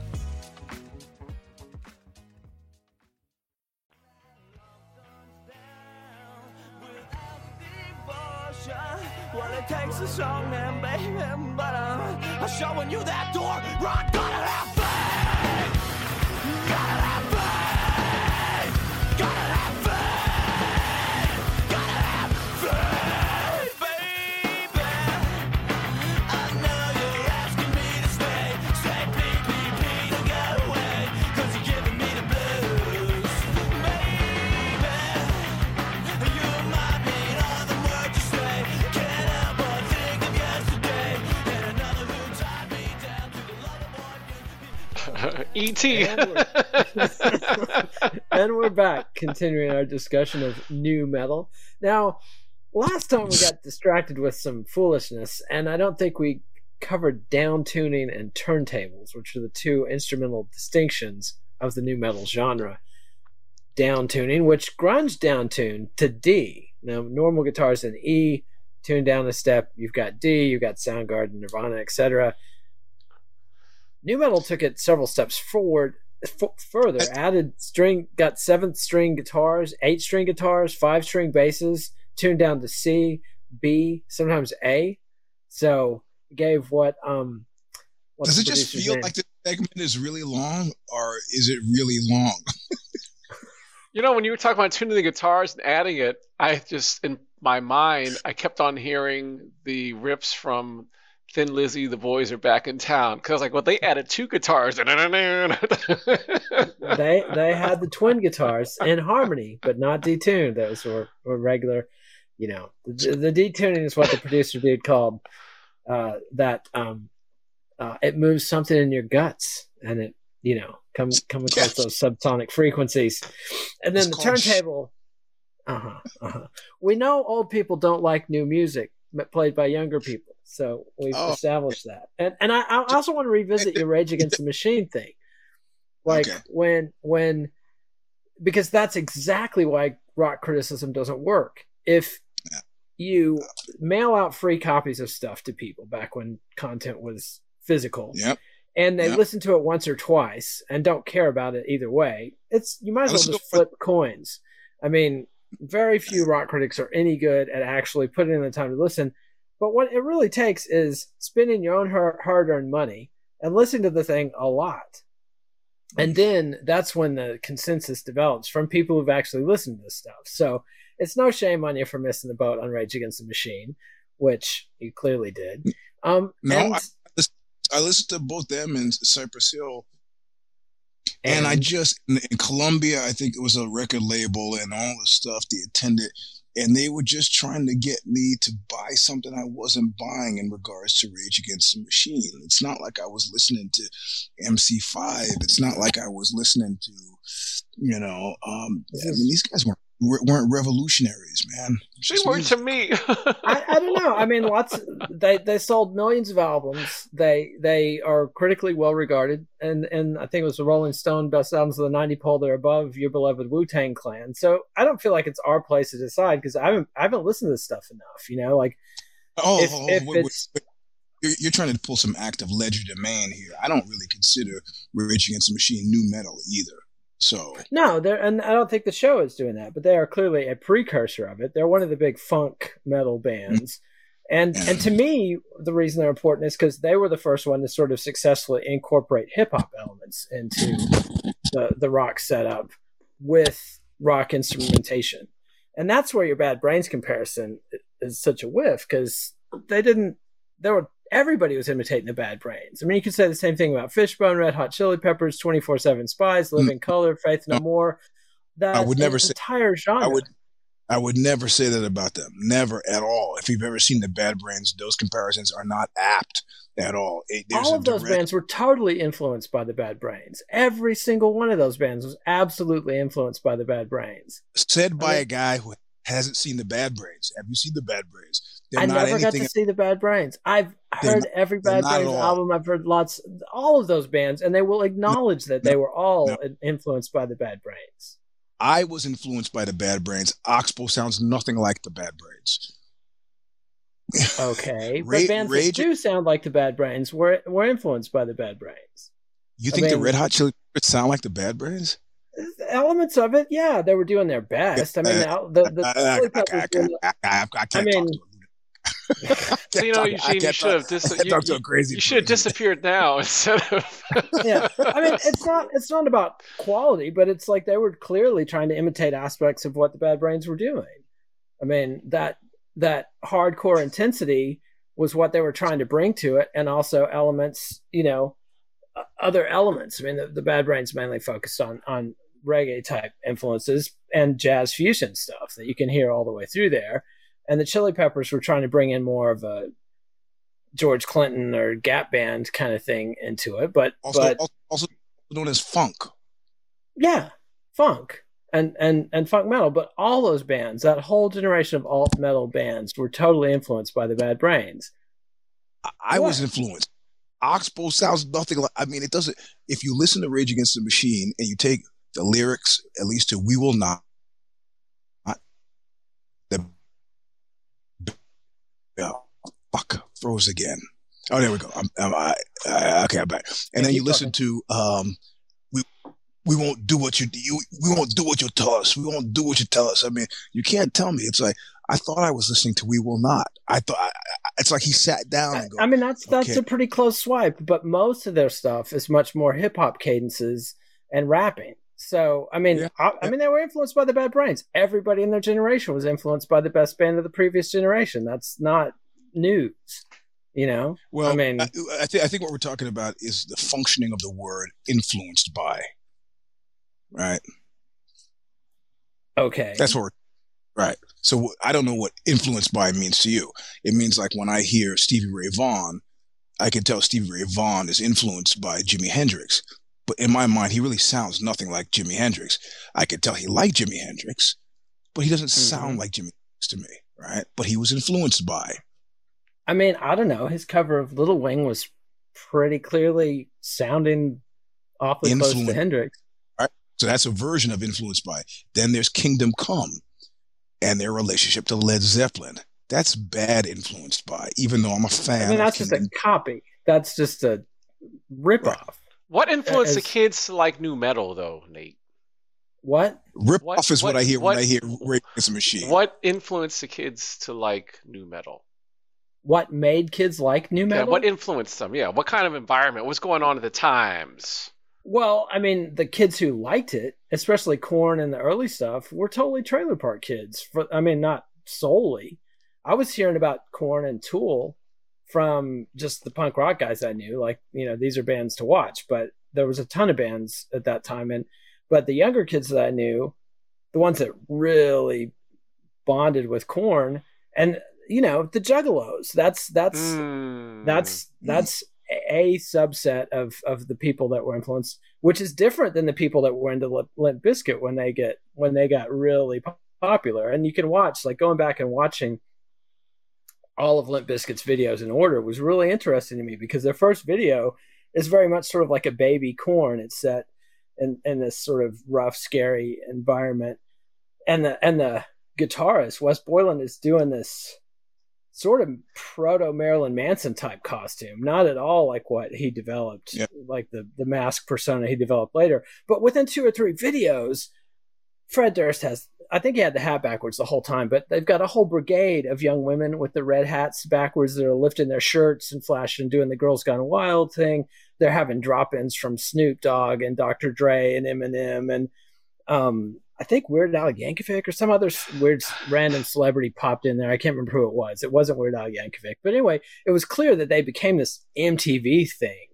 Takes a strong man, baby, but uh, I'm showing you that door. Run, gotta have E.T. And, and we're back, continuing our discussion of nu metal. Now, last time we got distracted with some foolishness, and I don't think we covered down tuning and turntables, which are the two instrumental distinctions of the nu metal genre. Down tuning, which grunge down tune to D. Now, normal guitars in E, tune down a step, you've got D, you've got Soundgarden, Nirvana, etc. Nu metal took it several steps forward, f- further, added string, got seventh string guitars, eight string guitars, five string basses, tuned down to C, B, sometimes A. So gave what um. Does it just feel name? like the segment is really long, or is it really long? you know, when you were talking about tuning the guitars and adding it, I just in my mind I kept on hearing the riffs from Thin Lizzy, the boys are back in town. Because like, well, they added two guitars. they they had the twin guitars in harmony, but not detuned. Those were, were regular, You know, the, the detuning is what the producer dude called uh, that. Um, uh, it moves something in your guts, and it you know come come across those subsonic frequencies, and then it's the turntable. Uh huh. Uh-huh. We know old people don't like new music played by younger people, so we've oh. established that. And and I, I also want to revisit your Rage Against the Machine thing, like okay. when when because that's exactly why rock criticism doesn't work. If you mail out free copies of stuff to people back when content was physical. Yep. And they yep. listen to it once or twice and don't care about it either way. It's you might as well just flip coins. I mean, very few rock critics are any good at actually putting in the time to listen. But what it really takes is spending your own hard earned money and listening to the thing a lot. And then that's when the consensus develops from people who've actually listened to this stuff. So it's no shame on you for missing the boat on Rage Against the Machine, which you clearly did. Um, no, and, I, I listened to both them and Cypress Hill and, I just in, in Columbia, I think it was a record label and all the stuff they attended, and they were just trying to get me to buy something I wasn't buying in regards to Rage Against the Machine. It's not like I was listening to MC5. It's not like I was listening to, you know, um, I mean, these guys weren't weren't revolutionaries, man. They weren't to me. I, I, don't know. I mean, lots. They they sold millions of albums. They they are critically well regarded, and and I think it was the Rolling Stone best albums of the '90 poll. They're above your beloved Wu Tang Clan. So I don't feel like it's our place to decide because I haven't I haven't listened to this stuff enough. You know, like oh, if, oh, if wait, it's. Wait, wait. You're, you're, trying to pull some active legerdemain here. I don't really consider Rage Against the Machine nu metal either. So no, they're and I don't think the show is doing that, but they are clearly a precursor of it. They're one of the big funk metal mm-hmm. bands. And and to me, the reason they're important is because they were the first one to sort of successfully incorporate hip hop elements into the the rock setup with rock instrumentation, and that's where your Bad Brains comparison is such a whiff because they didn't. There were everybody was imitating the Bad Brains. I mean, you could say the same thing about Fishbone, Red Hot Chili Peppers, Twenty Four Seven Spyz, Living mm. Colour, Faith No, no More. That I would never say entire genre. I would, I would never say that about them. Never at all. If you've ever seen the Bad Brains, those comparisons are not apt at all. all of those bands were totally influenced by the Bad Brains. Every single one of those bands was absolutely influenced by the Bad Brains. Said by I mean, a guy who hasn't seen the Bad Brains. Have you seen the Bad Brains? I never got to see the Bad Brains. I've heard not, every Bad Brains album. I've heard lots, all of those bands, and they will acknowledge no, that they were all no. influenced by the Bad Brains. I was influenced by the Bad Brains. Oxbow sounds nothing like the Bad Brains. Okay, but bands Rage, that do sound like the Bad Brains were were influenced by the Bad Brains. You think I mean, the Red Hot Chili Peppers sound like the Bad Brains? Elements of it, yeah, they were doing their best. I mean, the, the, the I, I, I, I mean, so, you know, Eugene, you should have dis- you, you, crazy you should have disappeared now instead of. yeah, I mean, it's not it's not about quality, but it's like they were clearly trying to imitate aspects of what the Bad Brains were doing. I mean that that hardcore intensity was what they were trying to bring to it, and also elements, you know, other elements. I mean, the, the Bad Brains mainly focused on on reggae type influences and jazz fusion stuff that you can hear all the way through there and the Chili Peppers were trying to bring in more of a George Clinton or Gap Band kind of thing into it, but also but, also known as funk. Yeah, funk and and and funk metal. But all those bands, that whole generation of alt metal bands, were totally influenced by the Bad Brains. I, I was influenced. Oxbow sounds nothing like. I mean, it doesn't. If you listen to Rage Against the Machine and you take the lyrics, at least to "We Will Not," Yeah. Fuck. Froze again. Oh, there we go. I'm, I'm I, I, okay, I'm back. And then you listen to um, we we won't do what you you we won't do what you tell us. We won't do what you tell us. I mean, you can't tell me. It's like I thought I was listening to We Will Not. I thought I, it's like he sat down and go, I mean, that's that's okay. a pretty close swipe, but most of their stuff is much more hip hop cadences and rapping. So I mean, yeah. I, I, mean, they were influenced by the Bad Brains. Everybody in their generation was influenced by the best band of the previous generation. That's not news, you know. Well, I mean, I, I, th- I think what we're talking about is the functioning of the word "influenced by," right? Okay, that's what we're Right. So I don't know what influenced by means to you. It means like when I hear Stevie Ray Vaughan, I can tell Stevie Ray Vaughan is influenced by Jimi Hendrix. But in my mind, he really sounds nothing like Jimi Hendrix. I could tell he liked Jimi Hendrix, but he doesn't mm-hmm. sound like Jimi Hendrix to me, right? But he was influenced by. I mean, I don't know. His cover of Little Wing was pretty clearly sounding awfully close to Hendrix. Right. So that's a version of influenced by. Then there's Kingdom Come and their relationship to Led Zeppelin. That's bad influenced by, even though I'm a fan. I mean, that's just Kingdom. a copy. That's just a ripoff. Right. What influenced As, the kids to like nu metal, though, Nate? What rip what, off is what, what I hear what, when I hear Rage Machine. What influenced the kids to like nu metal? What made kids like nu metal? Yeah, what influenced them? Yeah, what kind of environment? What's going on at the times? Well, I mean, the kids who liked it, especially Korn and the early stuff, were totally trailer park kids. For I mean, not solely. I was hearing about Korn and Tool from just the punk rock guys I knew. Like, you know, these are bands to watch, but there was a ton of bands at that time. And, but the younger kids that I knew, the ones that really bonded with Korn and, you know, the Juggalos, that's, that's, mm. that's, that's a subset of, of the people that were influenced, which is different than the people that were into Limp Bizkit when they get, when they got really popular. And you can watch, like going back and watching, all of Limp Bizkit's videos in order was really interesting to me because their first video is very much sort of like a baby Korn. It's set in, in this sort of rough, scary environment. And the and the guitarist, Wes Borland, is doing this sort of proto Marilyn Manson type costume, not at all like what he developed, yep. like the the mask persona he developed later. But within two or three videos, Fred Durst has I think he had the hat backwards the whole time, but they've got a whole brigade of young women with the red hats backwards that are lifting their shirts and flashing, and doing the Girls Gone Wild thing. They're having drop-ins from Snoop Dogg and Dr. Dre and Eminem and um, I think Weird Al Yankovic or some other weird random celebrity popped in there. I can't remember who it was. It wasn't Weird Al Yankovic, but anyway, it was clear that they became this MTV thing,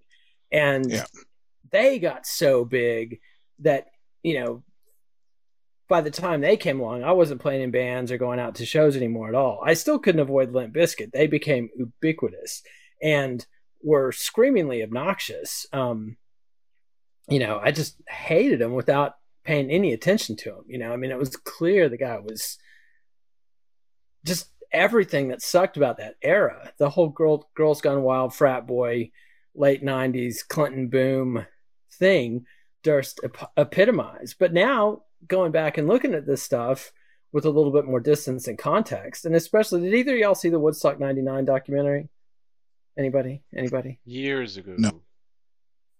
and yeah. they got so big that you know by the time they came along, I wasn't playing in bands or going out to shows anymore at all. I still couldn't avoid Limp Bizkit. They became ubiquitous and were screamingly obnoxious. Um, you know, I just hated them without paying any attention to him. You know, I mean, it was clear the guy was just everything that sucked about that era. The whole girl, Girls Gone Wild, frat boy, late 90s, Clinton boom thing Durst ep- epitomized. But now going back and looking at this stuff with a little bit more distance and context, and especially, did either y'all see the Woodstock '99 documentary? Anybody? Anybody? Years ago. No.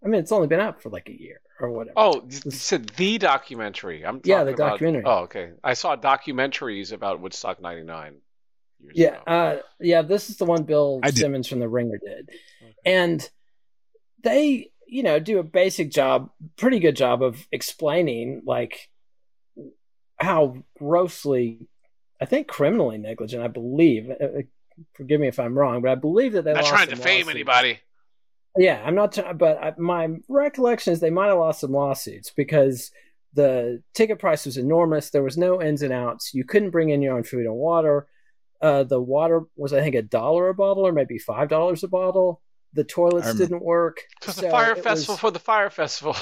I mean, it's only been out for like a year or whatever. Oh, you said the documentary. I'm yeah, the about, documentary. Oh, okay. I saw documentaries about Woodstock '99. Yeah, uh, yeah. This is the one Bill I Simmons did. from The Ringer did, okay. and they, you know, do a basic job, pretty good job of explaining like how grossly, I think criminally negligent, I believe. Uh, uh, forgive me if I'm wrong, but I believe that they lost. I'm not trying to fame anybody. Yeah, I'm not, but I, my recollection is they might have lost some lawsuits because the ticket price was enormous. There was no ins and outs. You couldn't bring in your own food and water. Uh, the water was, I think, a dollar a bottle or maybe five dollars a bottle the toilets didn't work. Because so the Fyre Festival was, for the Fyre Festival.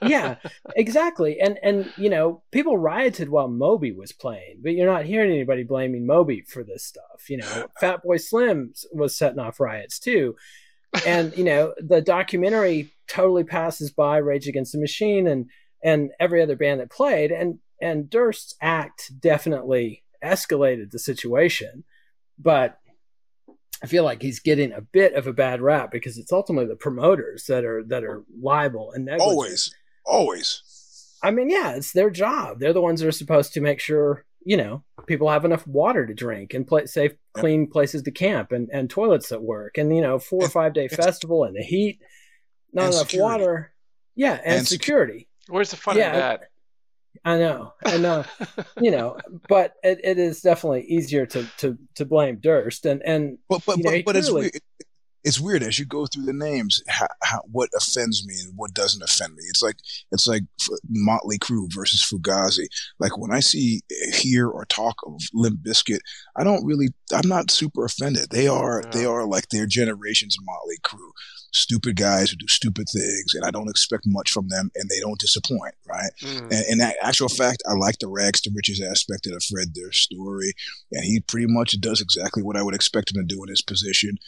yeah, exactly. And and you know, people rioted while Moby was playing, but you're not hearing anybody blaming Moby for this stuff. You know, Fatboy Slim was setting off riots too. And you know, the documentary totally passes by Rage Against the Machine and and every other band that played, and and Durst's act definitely escalated the situation, but I feel like he's getting a bit of a bad rap because it's ultimately the promoters that are that are liable and negligent. Always, always. I mean, yeah, it's their job. They're the ones that are supposed to make sure you know people have enough water to drink and play, safe, clean places to camp and, and toilets that work. And you know, four or five day festival and the heat, not enough security. water. Yeah, and, and security. Where's the fun yeah, of that? I know, I know, you know, but it, it is definitely easier to, to, to blame Durst and and but but you know, but, but it's weird. It's weird as you go through the names how, how, what offends me and what doesn't offend me it's like it's like motley crue versus fugazi like when i see hear or talk of limp bizkit i don't really i'm not super offended they are yeah. they are like their generation's motley crue stupid guys who do stupid things, and I don't expect much from them, and they don't disappoint, right? Mm. And in that actual fact, I like the rags to riches aspect of Fred their story, and he pretty much does exactly what I would expect him to do in his position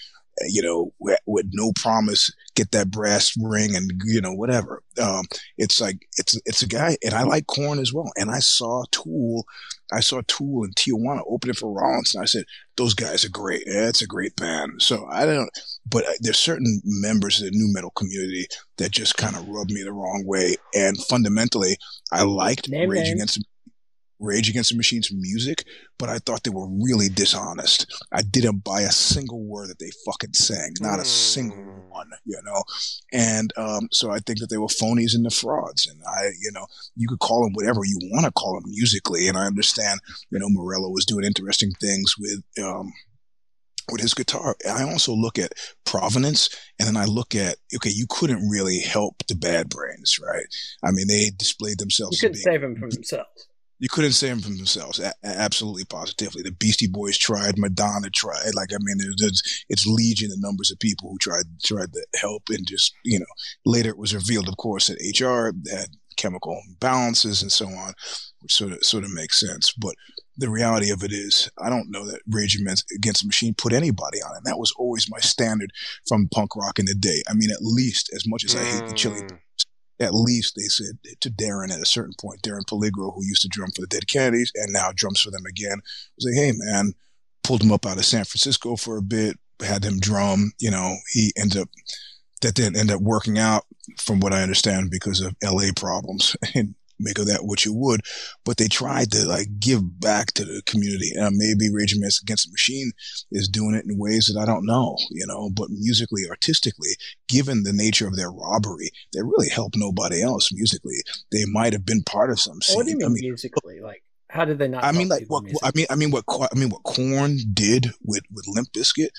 you know, with, no promise, get that brass ring and, you know, whatever. Um, it's like, it's, it's a guy, and I like Korn as well. And I saw Tool, I saw Tool in Tijuana opening for Rollins, and I said, those guys are great. Yeah, it's a great band. So I don't, but there's certain members of the nu metal community that just kind of rubbed me the wrong way. And fundamentally, I liked Name Rage. Against Rage Against the Machine's music, but I thought they were really dishonest. I didn't buy a single word that they fucking sang, not a single hmm. one, you know. And um, so I think that they were phonies and the frauds. And I, you know, you could call them whatever you want to call them musically. And I understand, you know, Morello was doing interesting things with. Um, with his guitar. I also look at provenance and then I look at, okay, you couldn't really help the bad brains, right? I mean, they displayed themselves. You couldn't being, save them from themselves you couldn't say them from themselves. A- absolutely, positively. The Beastie Boys tried. Madonna tried. Like I mean, it's legion the numbers of people who tried tried to help, and just you know, later it was revealed, of course, that HR had chemical imbalances and so on, which sort of sort of makes sense. But the reality of it is, I don't know that Rage Against the Machine put anybody on it. that was always my standard from punk rock in the day. I mean, at least as much as I hate the Chili mm at least they said to Darren at a certain point, Darren Peligro, who used to drum for the Dead Kennedys and now drums for them again, was like, hey man, pulled him up out of San Francisco for a bit, had him drum. You know, he ended up that didn't end up working out, from what I understand, because of LA problems. And make of that what you would, but they tried to like give back to the community. And uh, maybe Rage Against the Machine is doing it in ways that I don't know, you know, but musically, artistically, given the nature of their robbery, they really helped nobody else musically. They might have been part of some scene. What do you mean, I mean musically? Like, how did they not? I mean, like what I mean, I mean what I mean what Korn did with with Limp Bizkit,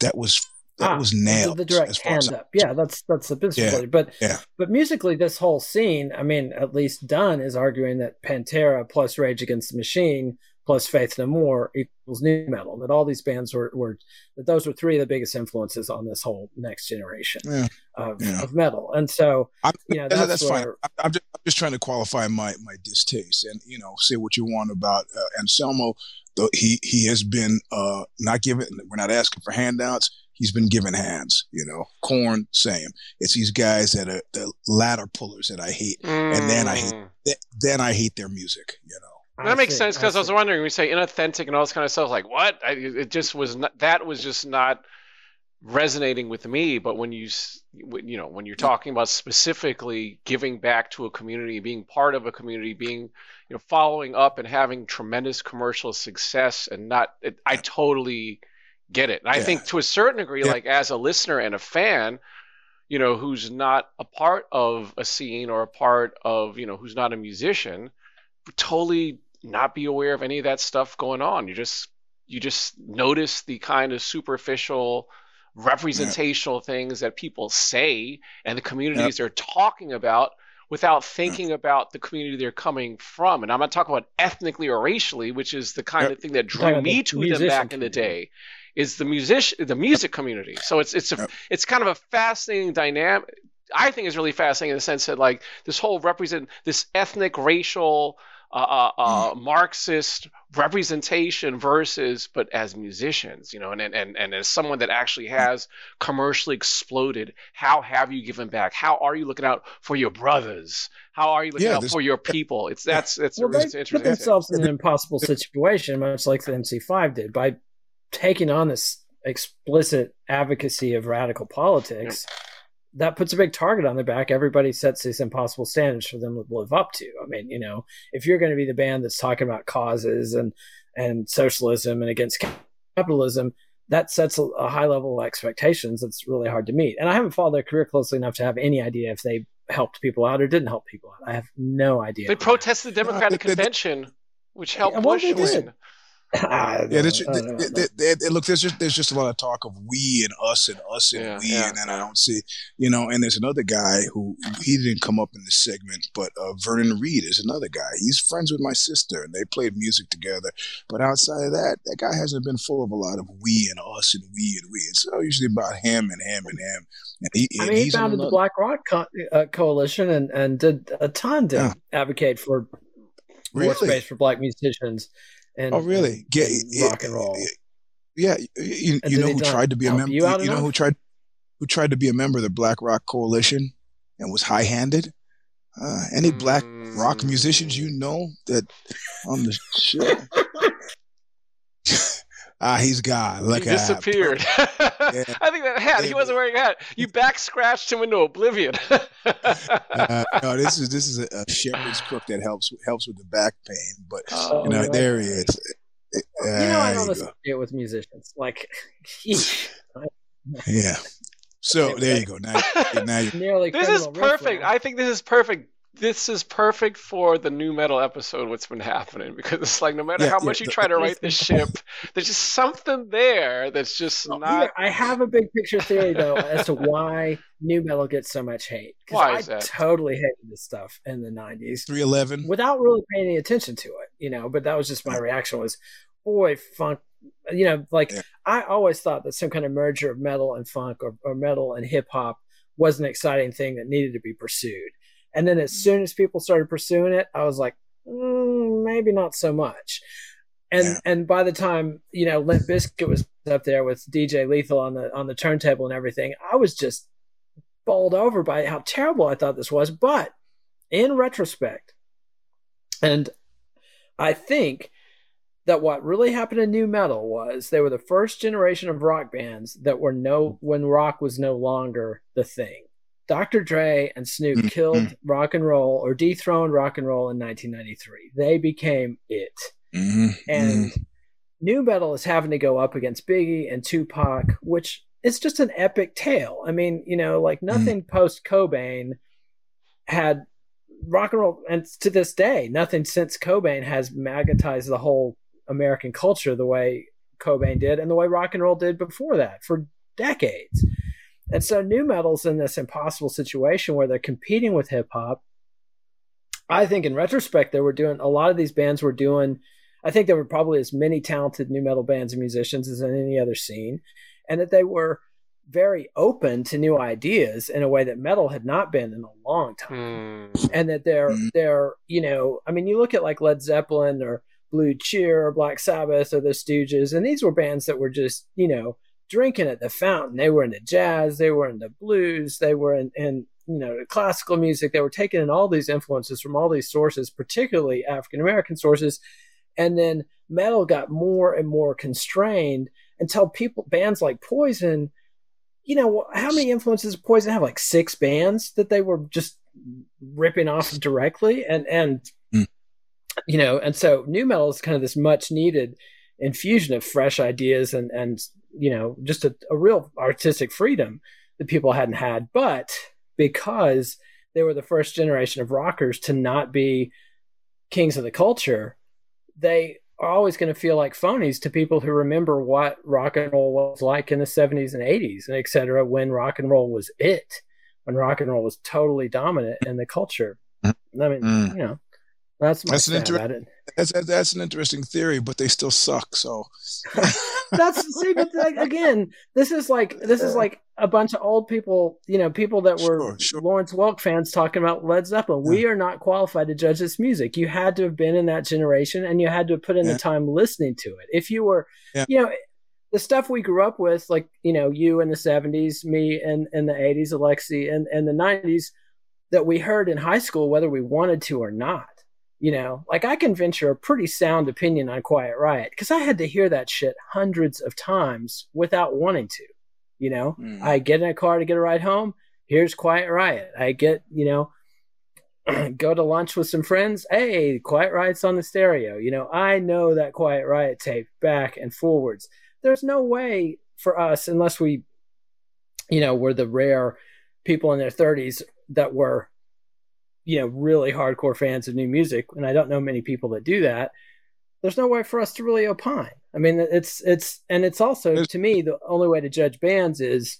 that was that ah, was nailed. The direct hand up. Yeah, that's that's the business yeah, But yeah. but musically, this whole scene, I mean, at least Dunn is arguing that Pantera plus Rage Against the Machine plus Faith No More equals nu metal. That all these bands were, were that those were three of the biggest influences on this whole next generation yeah. Of, yeah. of metal. And so, I'm, you know, that's, that's fine. I'm just, I'm just, trying to qualify my my distaste and you know say what you want about uh, Anselmo. Though he he has been uh, not given. We're not asking for handouts he's been given hands. You know, Korn, same. It's these guys that are the ladder pullers that I hate, mm. and then I hate mm. then I hate their music. You know. That makes sense because I, I, was wondering. We say inauthentic and all this kind of stuff. Like what? I, it just was not. That was just not resonating with me. But when you, you know, when you're talking about specifically giving back to a community, being part of a community, being, you know, following up and having tremendous commercial success, and not, it, I totally get it. And I think to a certain degree, yeah. like as a listener and a fan, you know, who's not a part of a scene or a part of, you know, who's not a musician, totally not be aware of any of that stuff going on. You just you just notice the kind of superficial representational yeah. things that people say and the communities they're talking about without thinking about the community they're coming from. And I'm not talking about ethnically or racially, which is the kind of thing that drew me to them back in the day is the music the music community. So it's it's a yep. it's kind of a fascinating dynamic. I think is really fascinating in the sense that like this whole represent this ethnic racial uh, uh, uh, mm. Marxist representation versus, but as musicians, you know, and, and and as someone that actually has commercially exploded, how have you given back? How are you looking out for your brothers? How are you looking yeah, out for your people? It's that's that's well, they put themselves in an impossible situation, much like the MC5 did, by taking on this explicit advocacy of radical politics, that puts a big target on their back. Everybody sets these impossible standards for them to live up to. I mean, you know, if you're going to be the band that's talking about causes and and socialism and against capitalism, that sets a, a high level of expectations that's really hard to meet. And I haven't followed their career closely enough to have any idea if they helped people out or didn't help people out. I have no idea. They protested the Democratic uh, convention, which helped Bush win. Yeah, there's, there, there, there, look, there's just there's just a lot of talk of we and us and us and yeah, we, yeah. and then I don't see, you know. And there's another guy who he didn't come up in this segment, but uh, Vernon Reid is another guy. He's friends with my sister, and they played music together. But outside of that, that guy hasn't been full of a lot of we and us and we and we. It's usually about him and him and him. And he, I mean, he founded the Black Rock Co- uh, Coalition and and did a ton to yeah. advocate for more really? space for black musicians and oh really get rock and roll. Yeah, you, you know who tried to be a member. You, you know who tried who tried to be a member of the Black Rock Coalition and was high handed. Uh, any black rock musicians you know that on the show? Ah, he's gone. Look he disappeared. yeah. I think that hat. He wasn't wearing a hat. You back scratched him into oblivion. uh, no, this is this is a, a, shepherd's crook that helps helps with the back pain. But oh, you know, there he is. Uh, you know, I don't associate with musicians. Like, yeah. So there you go. Now, now you're. This is perfect. I think this is perfect this is perfect for the nu metal episode. What's been happening because it's like no matter yeah, how much yeah, you try to write the ship, there's just something there that's just oh, not. I have a big picture theory though as to why nu metal gets so much hate. Why is I that? totally hated this stuff in the '90s. Three eleven. Without really paying any attention to it, you know. But that was just my reaction. Was boy funk. You know, like yeah. I always thought that some kind of merger of metal and funk or, or metal and hip hop was an exciting thing that needed to be pursued and then as soon as people started pursuing it, I was like, mm, maybe not so much. And yeah. and by the time you know Limp Bizkit was up there with DJ Lethal on the on the turntable and everything, I was just bowled over by how terrible I thought this was. But in retrospect, and I think that what really happened in nu metal was they were the first generation of rock bands that were no when rock was no longer the thing. Dr. Dre and Snoop mm-hmm. killed rock and roll or dethroned rock and roll in 1993. They became it. Mm-hmm. And mm-hmm. nu metal is having to go up against Biggie and Tupac, which is just an epic tale. I mean, you know, like mm-hmm. nothing post Cobain had rock and roll, and to this day, nothing since Cobain has magnetized the whole American culture the way Cobain did and the way rock and roll did before that for decades. And so nu metal's in this impossible situation where they're competing with hip hop. I think in retrospect, they were doing a lot of these bands were doing. I think there were probably as many talented nu metal bands and musicians as in any other scene, and that they were very open to new ideas in a way that metal had not been in a long time. Mm. And that they're hmm. they're you know, I mean, you look at like Led Zeppelin or Blue Cheer or Black Sabbath or the Stooges, and these were bands that were just you know drinking at the fountain. They were into jazz, they were into blues, they were in, in you know classical music. They were taking in all these influences from all these sources, particularly African American sources, and then metal got more and more constrained until people bands like Poison. You know how many influences Poison have? Like six bands that they were just ripping off directly, and and mm. you know, and so new metal is kind of this much needed infusion of fresh ideas and and you know just a, a real artistic freedom that people hadn't had. But because they were the first generation of rockers to not be kings of the culture they are always going to feel like phonies to people who remember what rock and roll was like in the 70s and 80s and etc when rock and roll was it when rock and roll was totally dominant in the culture. I mean mm. you know that's my that's an inter- that's that's an interesting theory, but they still suck. So that's see, but again, this is like this is like a bunch of old people, you know, people that were sure, sure. Lawrence Welk fans talking about Led Zeppelin. Yeah. We are not qualified to judge this music. You had to have been in that generation, and you had to put in yeah. the time listening to it. If you were, yeah. you know. The stuff we grew up with, like you know, you in the '70s, me in, in the '80s, Alexi, and, and the '90s, that we heard in high school, whether we wanted to or not you know, like I can venture a pretty sound opinion on Quiet Riot because I had to hear that shit hundreds of times without wanting to. You know, mm. I get in a car to get a ride home. Here's Quiet Riot. I get, you know, go to lunch with some friends. Hey, Quiet Riot's on the stereo. You know, I know that Quiet Riot tape back and forwards. There's no way for us, unless we, you know, were the rare people in their 30s that were you know really hardcore fans of new music and i don't know many people that do that there's no way for us to really opine. I mean, it's it's and it's also to me the only way to judge bands is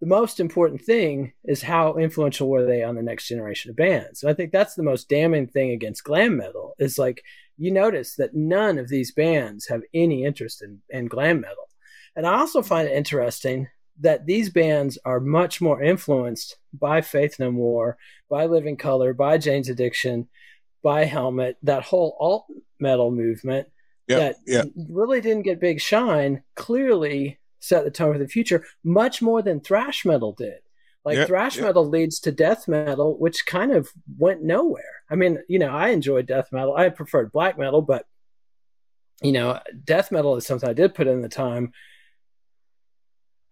the most important thing is how influential were they on the next generation of bands. And I think that's the most damning thing against glam metal is like you notice that none of these bands have any interest in, in glam metal. And I also find it interesting that these bands are much more influenced by Faith No More, by Living Colour, by Jane's Addiction, by Helmet, that whole alt metal movement yep, that yep. really didn't get big shine, clearly set the tone for the future much more than thrash metal did. Like thrash metal leads to death metal, which kind of went nowhere. I mean, you know, I enjoyed death metal. I preferred black metal, but you know, death metal is something I did put in the time.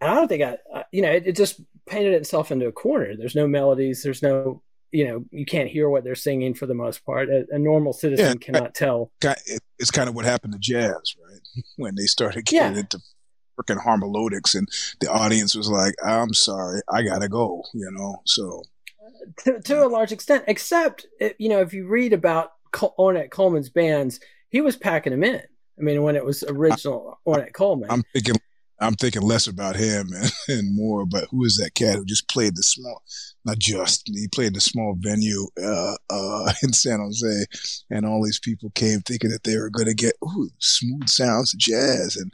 And I don't think I, I you know, it, it just painted itself into a corner. There's no melodies. There's no you know you can't hear what they're singing for the most part a, a normal citizen yeah, cannot tell it's kind of what happened to jazz right when they started getting yeah. into freaking harmonics and the audience was like i'm sorry i gotta go you know so to, to a large extent except eh, you know if you read about ornette coleman's bands he was packing them in i mean when it was original ornette coleman i'm thinking I'm thinking less about him and, and more about who is that cat who just played the small, not just, he played the small venue uh, uh, in San Jose, and all these people came thinking that they were going to get ooh, smooth sounds of jazz, and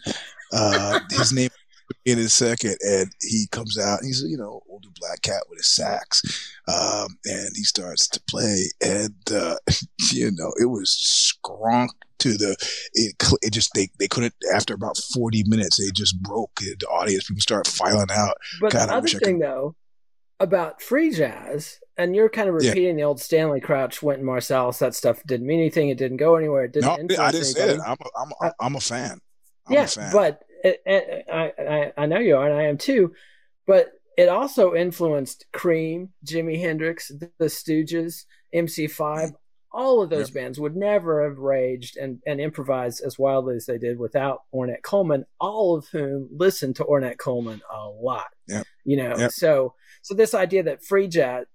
uh, his name in his second, and he comes out. He's you know older black cat with a sax, um, and he starts to play, and uh, you know it was skronk to the it, it just they they couldn't after about 40 minutes they just broke the audience people start filing out but God, the other thing though about free jazz and you're kind of repeating yeah. the old Stanley Crouch, Wynton Marsalis. That stuff didn't mean anything. It didn't go anywhere. It didn't. No, I didn't say it. I'm a, I'm a, uh, I'm a fan. I'm yeah, a fan. but it, it, I, I I know you are, and I am too. But it also influenced Cream, Jimi Hendrix, The Stooges, MC5, all of those yep. bands would never have raged and, and improvised as wildly as they did without Ornette Coleman, all of whom listened to Ornette Coleman a lot. Yep. You know, yep. so so this idea that free jazz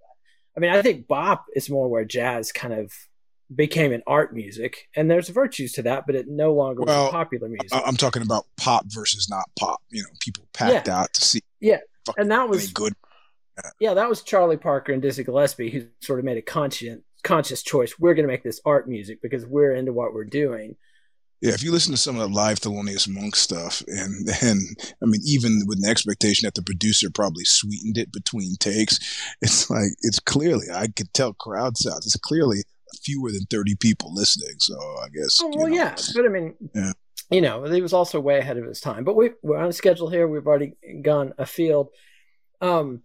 I mean, I think bop is more where jazz kind of became an art music, and there's virtues to that, but it no longer well, was popular music. I'm talking about pop versus not pop. You know, people packed yeah. out to see. Yeah, and that was good. Yeah. that was Charlie Parker and Dizzy Gillespie who sort of made a conscious conscious choice. We're going to make this art music because we're into what we're doing. Yeah, if you listen to some of the live Thelonious Monk stuff, and and I mean, even with an expectation that the producer probably sweetened it between takes, it's like it's clearly I could tell crowd sounds. It's clearly fewer than thirty people listening. So I guess. Oh, well, know, yeah, but I mean, yeah. you know, he was also way ahead of his time. But we we're on a schedule here. We've already gone afield. Um,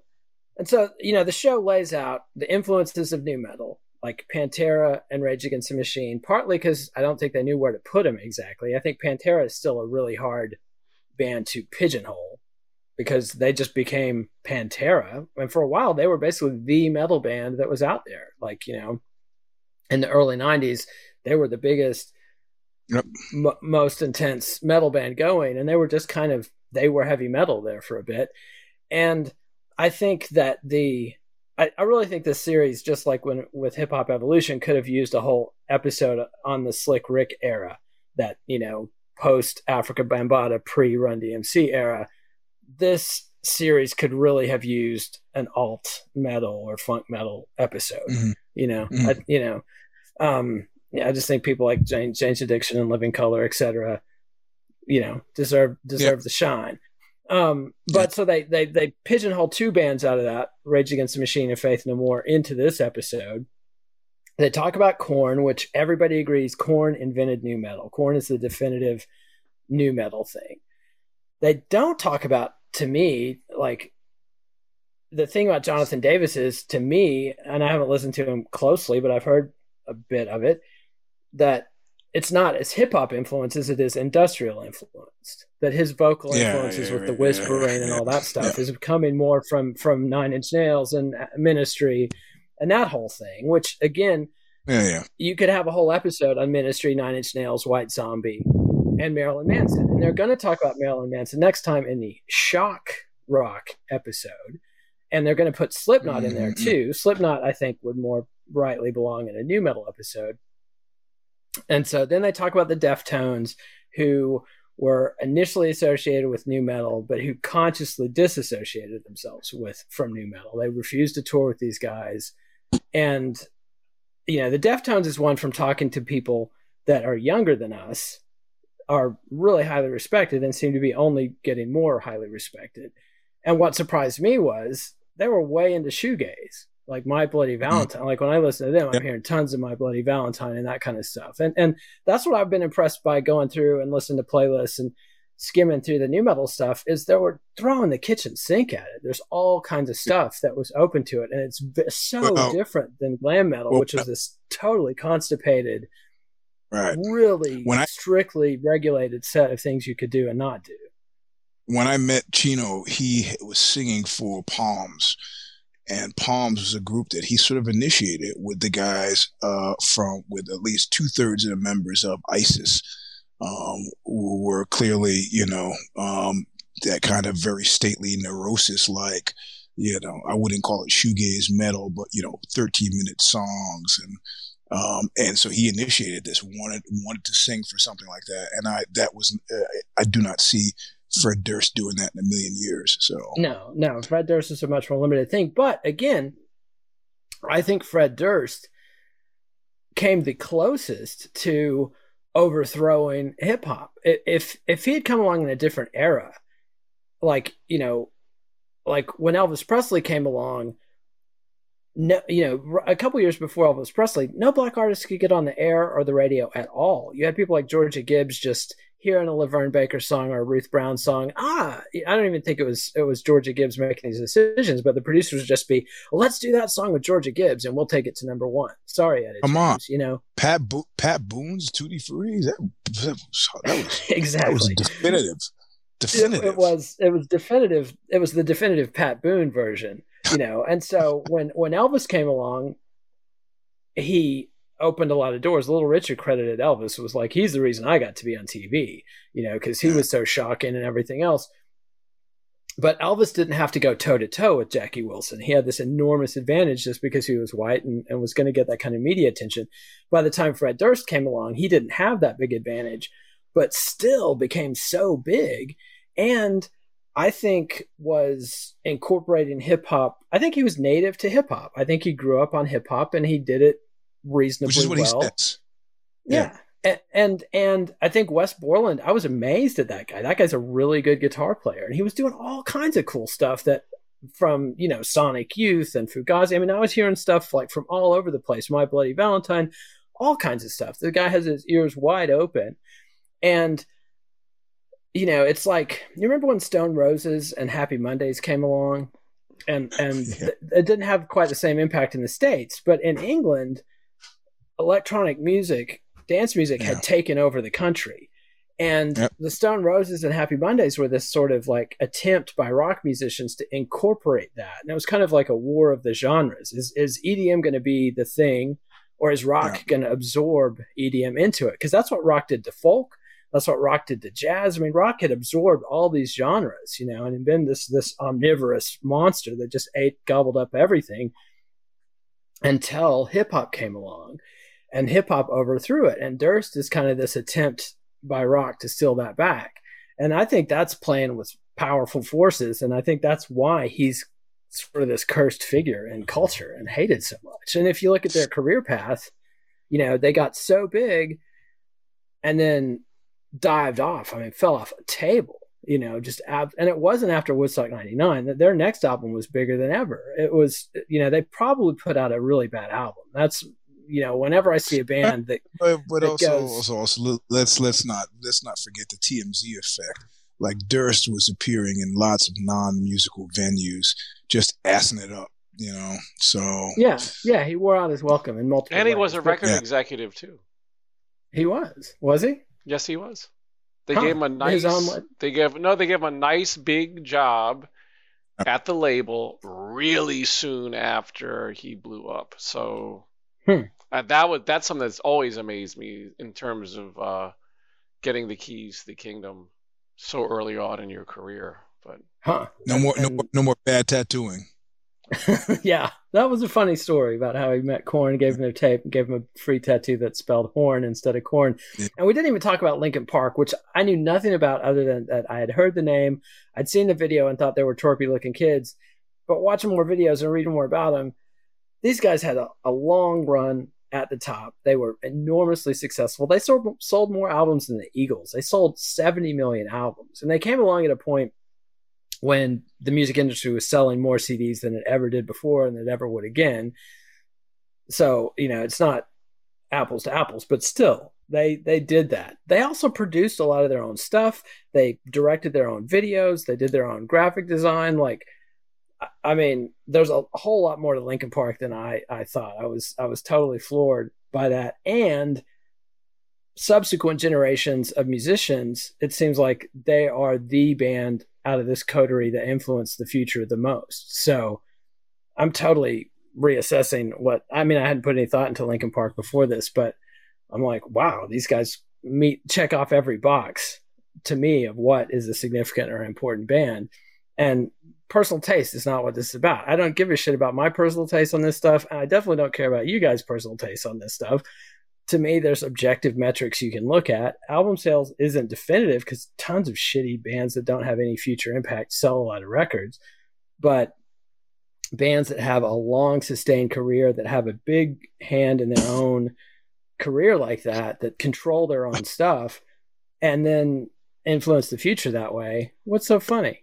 and so you know, the show lays out the influences of nu metal like Pantera and Rage Against the Machine, partly because I don't think they knew where to put them exactly. I think Pantera is still a really hard band to pigeonhole because they just became Pantera. And for a while, they were basically the metal band that was out there. Like, you know, in the early 90s, they were the biggest, yep. m- most intense metal band going. And they were just kind of, they were heavy metal there for a bit. And I think that the I, I really think this series, just like when with Hip Hop Evolution, could have used a whole episode on the Slick Rick era, that you know post Afrika Bambaataa, pre Run DMC era. This series could really have used an alt metal or funk metal episode. Mm-hmm. You know, mm-hmm. I, you know, um, yeah, I just think people like Jane, Jane's Addiction and Living Colour, etc. You know, deserve deserve the shine. Um, but so they they they pigeonhole two bands out of that, Rage Against the Machine and Faith No More, into this episode. They talk about Korn, which everybody agrees Korn invented nu metal. Korn is the definitive nu metal thing. They don't talk about, to me, like the thing about Jonathan Davis is, to me, and I haven't listened to him closely, but I've heard a bit of it, that it's not as hip hop influenced as it is industrial influenced. That his vocal yeah, influences yeah, with the whispering yeah, and all that stuff is coming more from from Nine Inch Nails and Ministry and that whole thing. Which again, yeah, yeah, you could have a whole episode on Ministry, Nine Inch Nails, White Zombie, and Marilyn Manson, and they're going to talk about Marilyn Manson next time in the shock rock episode, and they're going to put Slipknot mm-hmm. in there mm-hmm. too. Slipknot, I think, would more rightly belong in a nu metal episode And so then they talk about the Deftones, who were initially associated with nu metal, but who consciously disassociated themselves with from nu metal. They refused to tour with these guys, and you know the Deftones is one from talking to people that are younger than us are really highly respected and seem to be only getting more highly respected. And what surprised me was they were way into shoegaze, like My Bloody mm-hmm. Valentine. Like when I listen to them, I'm hearing tons of My Bloody Valentine and that kind of stuff. And and that's what I've been impressed by going through and listening to playlists and skimming through the nu metal stuff is they were throwing the kitchen sink at it. There's all kinds of stuff that was open to it, and it's so well, different than glam metal, well, which is this totally constipated right. really when I, strictly regulated set of things you could do and not do. When I met Chino, he was singing for Palms, and Palms was a group that he sort of initiated with the guys uh, from with at least two thirds of the members of ISIS, um, who were clearly, you know, um, that kind of very stately neurosis like you know, I wouldn't call it shoegaze metal, but you know, 13 minute songs. And um, and so he initiated this, wanted wanted to sing for something like that, and I that was uh, I do not see Fred Durst doing that in a million years. So no, no, Fred Durst is a much more limited thing. But again, I think Fred Durst came the closest to overthrowing hip hop. If if he had come along in a different era, like you know, like when Elvis Presley came along no, you know, a couple years before Elvis Presley, no black artists could get on the air or the radio at all. You had people like Georgia Gibbs just hearing a LaVern Baker song or a Ruth Brown song. Ah, I don't even think it was it was Georgia Gibbs making these decisions, but the producers would just be, well, "Let's do that song with Georgia Gibbs, and we'll take it to number one." Sorry, Eddie. Come James, on, you know, Pat Bo- Pat Boone's Tutti Frutti. That, that was that was exactly that was definitive. Definitive. It, it was it was definitive. It was the definitive Pat Boone version you know and so when when elvis came along he opened a lot of doors. Little richard credited elvis was like he's the reason i got to be on tv you know because he was so shocking and everything else. But elvis didn't have to go toe to toe with jackie wilson. He had this enormous advantage just because he was white and, and was going to get that kind of media attention. By the time fred durst came along he didn't have that big advantage but still became so big. And I think was incorporating hip hop. I think he was native to hip hop. I think he grew up on hip hop and he did it reasonably Which is what well. He. Yeah. yeah. And, and and I think Wes Borland, I was amazed at that guy. That guy's a really good guitar player, and he was doing all kinds of cool stuff that from you know Sonic Youth and Fugazi. I mean, I was hearing stuff like from all over the place. My Bloody Valentine, all kinds of stuff. The guy has his ears wide open, and you know, it's like you remember when Stone Roses and Happy Mondays came along, and and yeah. th- it didn't have quite the same impact in the states, but in England, electronic music, dance music, yeah. had taken over the country. And yep. the Stone Roses and Happy Mondays were this sort of like attempt by rock musicians to incorporate that. And it was kind of like a war of the genres. Is is EDM going to be the thing, or is rock yeah. going to absorb EDM into it? Because that's what rock did to folk. That's what rock did to jazz. I mean, rock had absorbed all these genres, you know, and been this this omnivorous monster that just ate, gobbled up everything until hip hop came along, and hip hop overthrew it. And Durst is kind of this attempt by rock to steal that back, and I think that's playing with powerful forces, and I think that's why he's sort of this cursed figure in culture and hated so much. And if you look at their career path, you know, they got so big and then dived off. I mean, fell off a table, you know, just ab- and it wasn't after Woodstock 99 that their next album was bigger than ever. It was, you know, they probably put out a really bad album. That's, you know, whenever I see a band that, but, but that also, goes, also, also, let's, let's not, let's not forget the TMZ effect. Like Durst was appearing in lots of non-musical venues, just assing it up, you know. So yeah, yeah, he wore out his welcome in multiple. And he ways. was a record yeah. executive too. He was, was he? Yes, he was. They huh. gave him a nice. They gave no. They gave him a nice big job at the label really soon after he blew up. So hmm. Uh, that was that's something that's always amazed me in terms of uh, getting the keys to the kingdom so early on in your career. But huh? No more, no, no more bad tattooing. yeah, that was a funny story about how he met Korn, gave him a tape, gave him a free tattoo that spelled horn instead of corn. Yeah. And we didn't even talk about Linkin Park, which I knew nothing about other than that I had heard the name, I'd seen the video and thought they were torpy looking kids. But watching more videos and reading more about them, these guys had a, a long run at the top. They were enormously successful. They sold, sold more albums than the Eagles. They sold 70 million albums. And they came along at a point when the music industry was selling more CDs than it ever did before and it ever would again. So, you know, it's not apples to apples, but still, they they did that. They also produced a lot of their own stuff. They directed their own videos, they did their own graphic design like I mean, there's a whole lot more to Linkin Park than I I thought. I was I was totally floored by that and subsequent generations of musicians, it seems like they are the band out of this coterie that influenced the future the most. So I'm totally reassessing what I mean. I hadn't put any thought into Linkin Park before this, but I'm like, wow, these guys meet check off every box to me of what is a significant or important band. And personal taste is not what this is about. I don't give a shit about my personal taste on this stuff, and I definitely don't care about you guys' personal taste on this stuff to me, there's objective metrics you can look at. Album sales isn't definitive because tons of shitty bands that don't have any future impact sell a lot of records. But bands that have a long sustained career, that have a big hand in their own career like that, that control their own stuff, and then influence the future that way, what's so funny?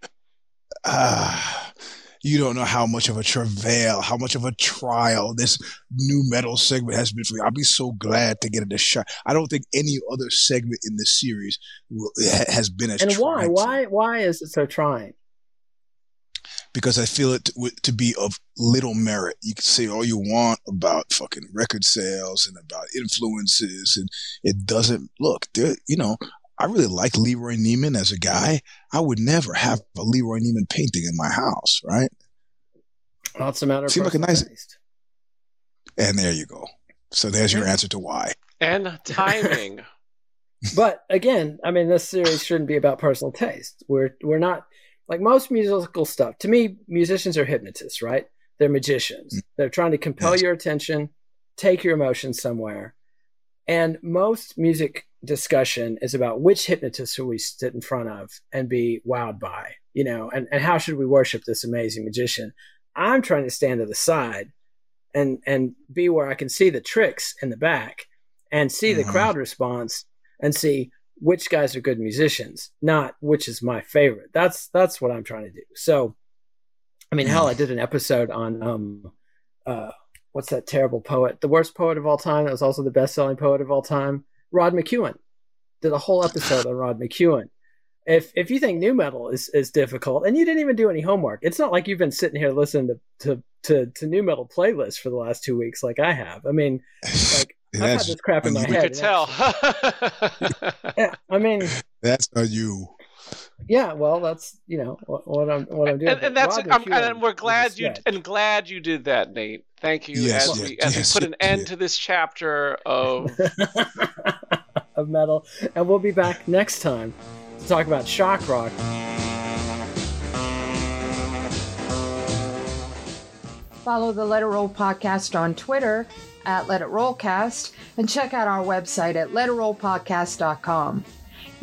Ah. You don't know how much of a travail, how much of a trial this nu metal segment has been for me. I'll be so glad to get it a shot. I don't think any other segment in this series will, has been as. And why? Why? Why is it so trying? Because I feel it to, to be of little merit. You can say all you want about fucking record sales and about influences, and it doesn't look. You know, I really like LeRoy Neiman as a guy. I would never have a LeRoy Neiman painting in my house, right? Well, it's a matter of Seems like a nice. Taste. And there you go. So there's your answer to why. And timing. but again, I mean, this series shouldn't be about personal taste. We're we're not like most musical stuff. To me, musicians are hypnotists, right? They're magicians. Mm. They're trying to compel yes. your attention, take your emotions somewhere. And most music discussion is about which hypnotist should we sit in front of and be wowed by, you know, and, and how should we worship this amazing magician? I'm trying to stand to the side and and be where I can see the tricks in the back and see mm-hmm. the crowd response and see which guys are good musicians, not which is my favorite. That's that's what I'm trying to do. So I mean, hell, I did an episode on um uh what's that terrible poet, the worst poet of all time that was also the best selling poet of all time, Rod McKuen. Did a whole episode on Rod McKuen. If if you think nu metal is, is difficult and you didn't even do any homework, it's not like you've been sitting here listening to to to, to nu metal playlists for the last two weeks like I have. I mean, like I've had this crap in my head. You could tell. yeah, I mean, that's not you. Yeah, well, that's you know what, what I'm what I'm doing. And, um, and that's I'm, and we're glad you and glad you did that, Nate. Thank you. Yes, as yes, we as yes, we put an end to this chapter of of metal, and we'll be back next time to talk about shock rock. Follow the Let It Roll podcast on Twitter at Let It Rollcast and check out our website at letitrollpodcast.com.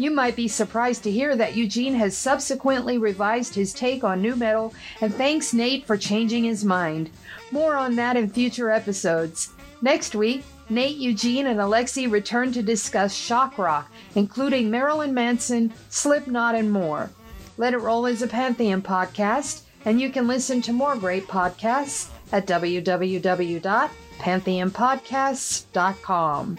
You might be surprised to hear that Eugene has subsequently revised his take on nu metal, and thanks Nate for changing his mind. More on that in future episodes. Next week, Nate, Eugene, and Alexi return to discuss shock rock, including Marilyn Manson, Slipknot, and more. Let It Roll is a Pantheon podcast, and you can listen to more great podcasts at www.pantheonpodcasts.com.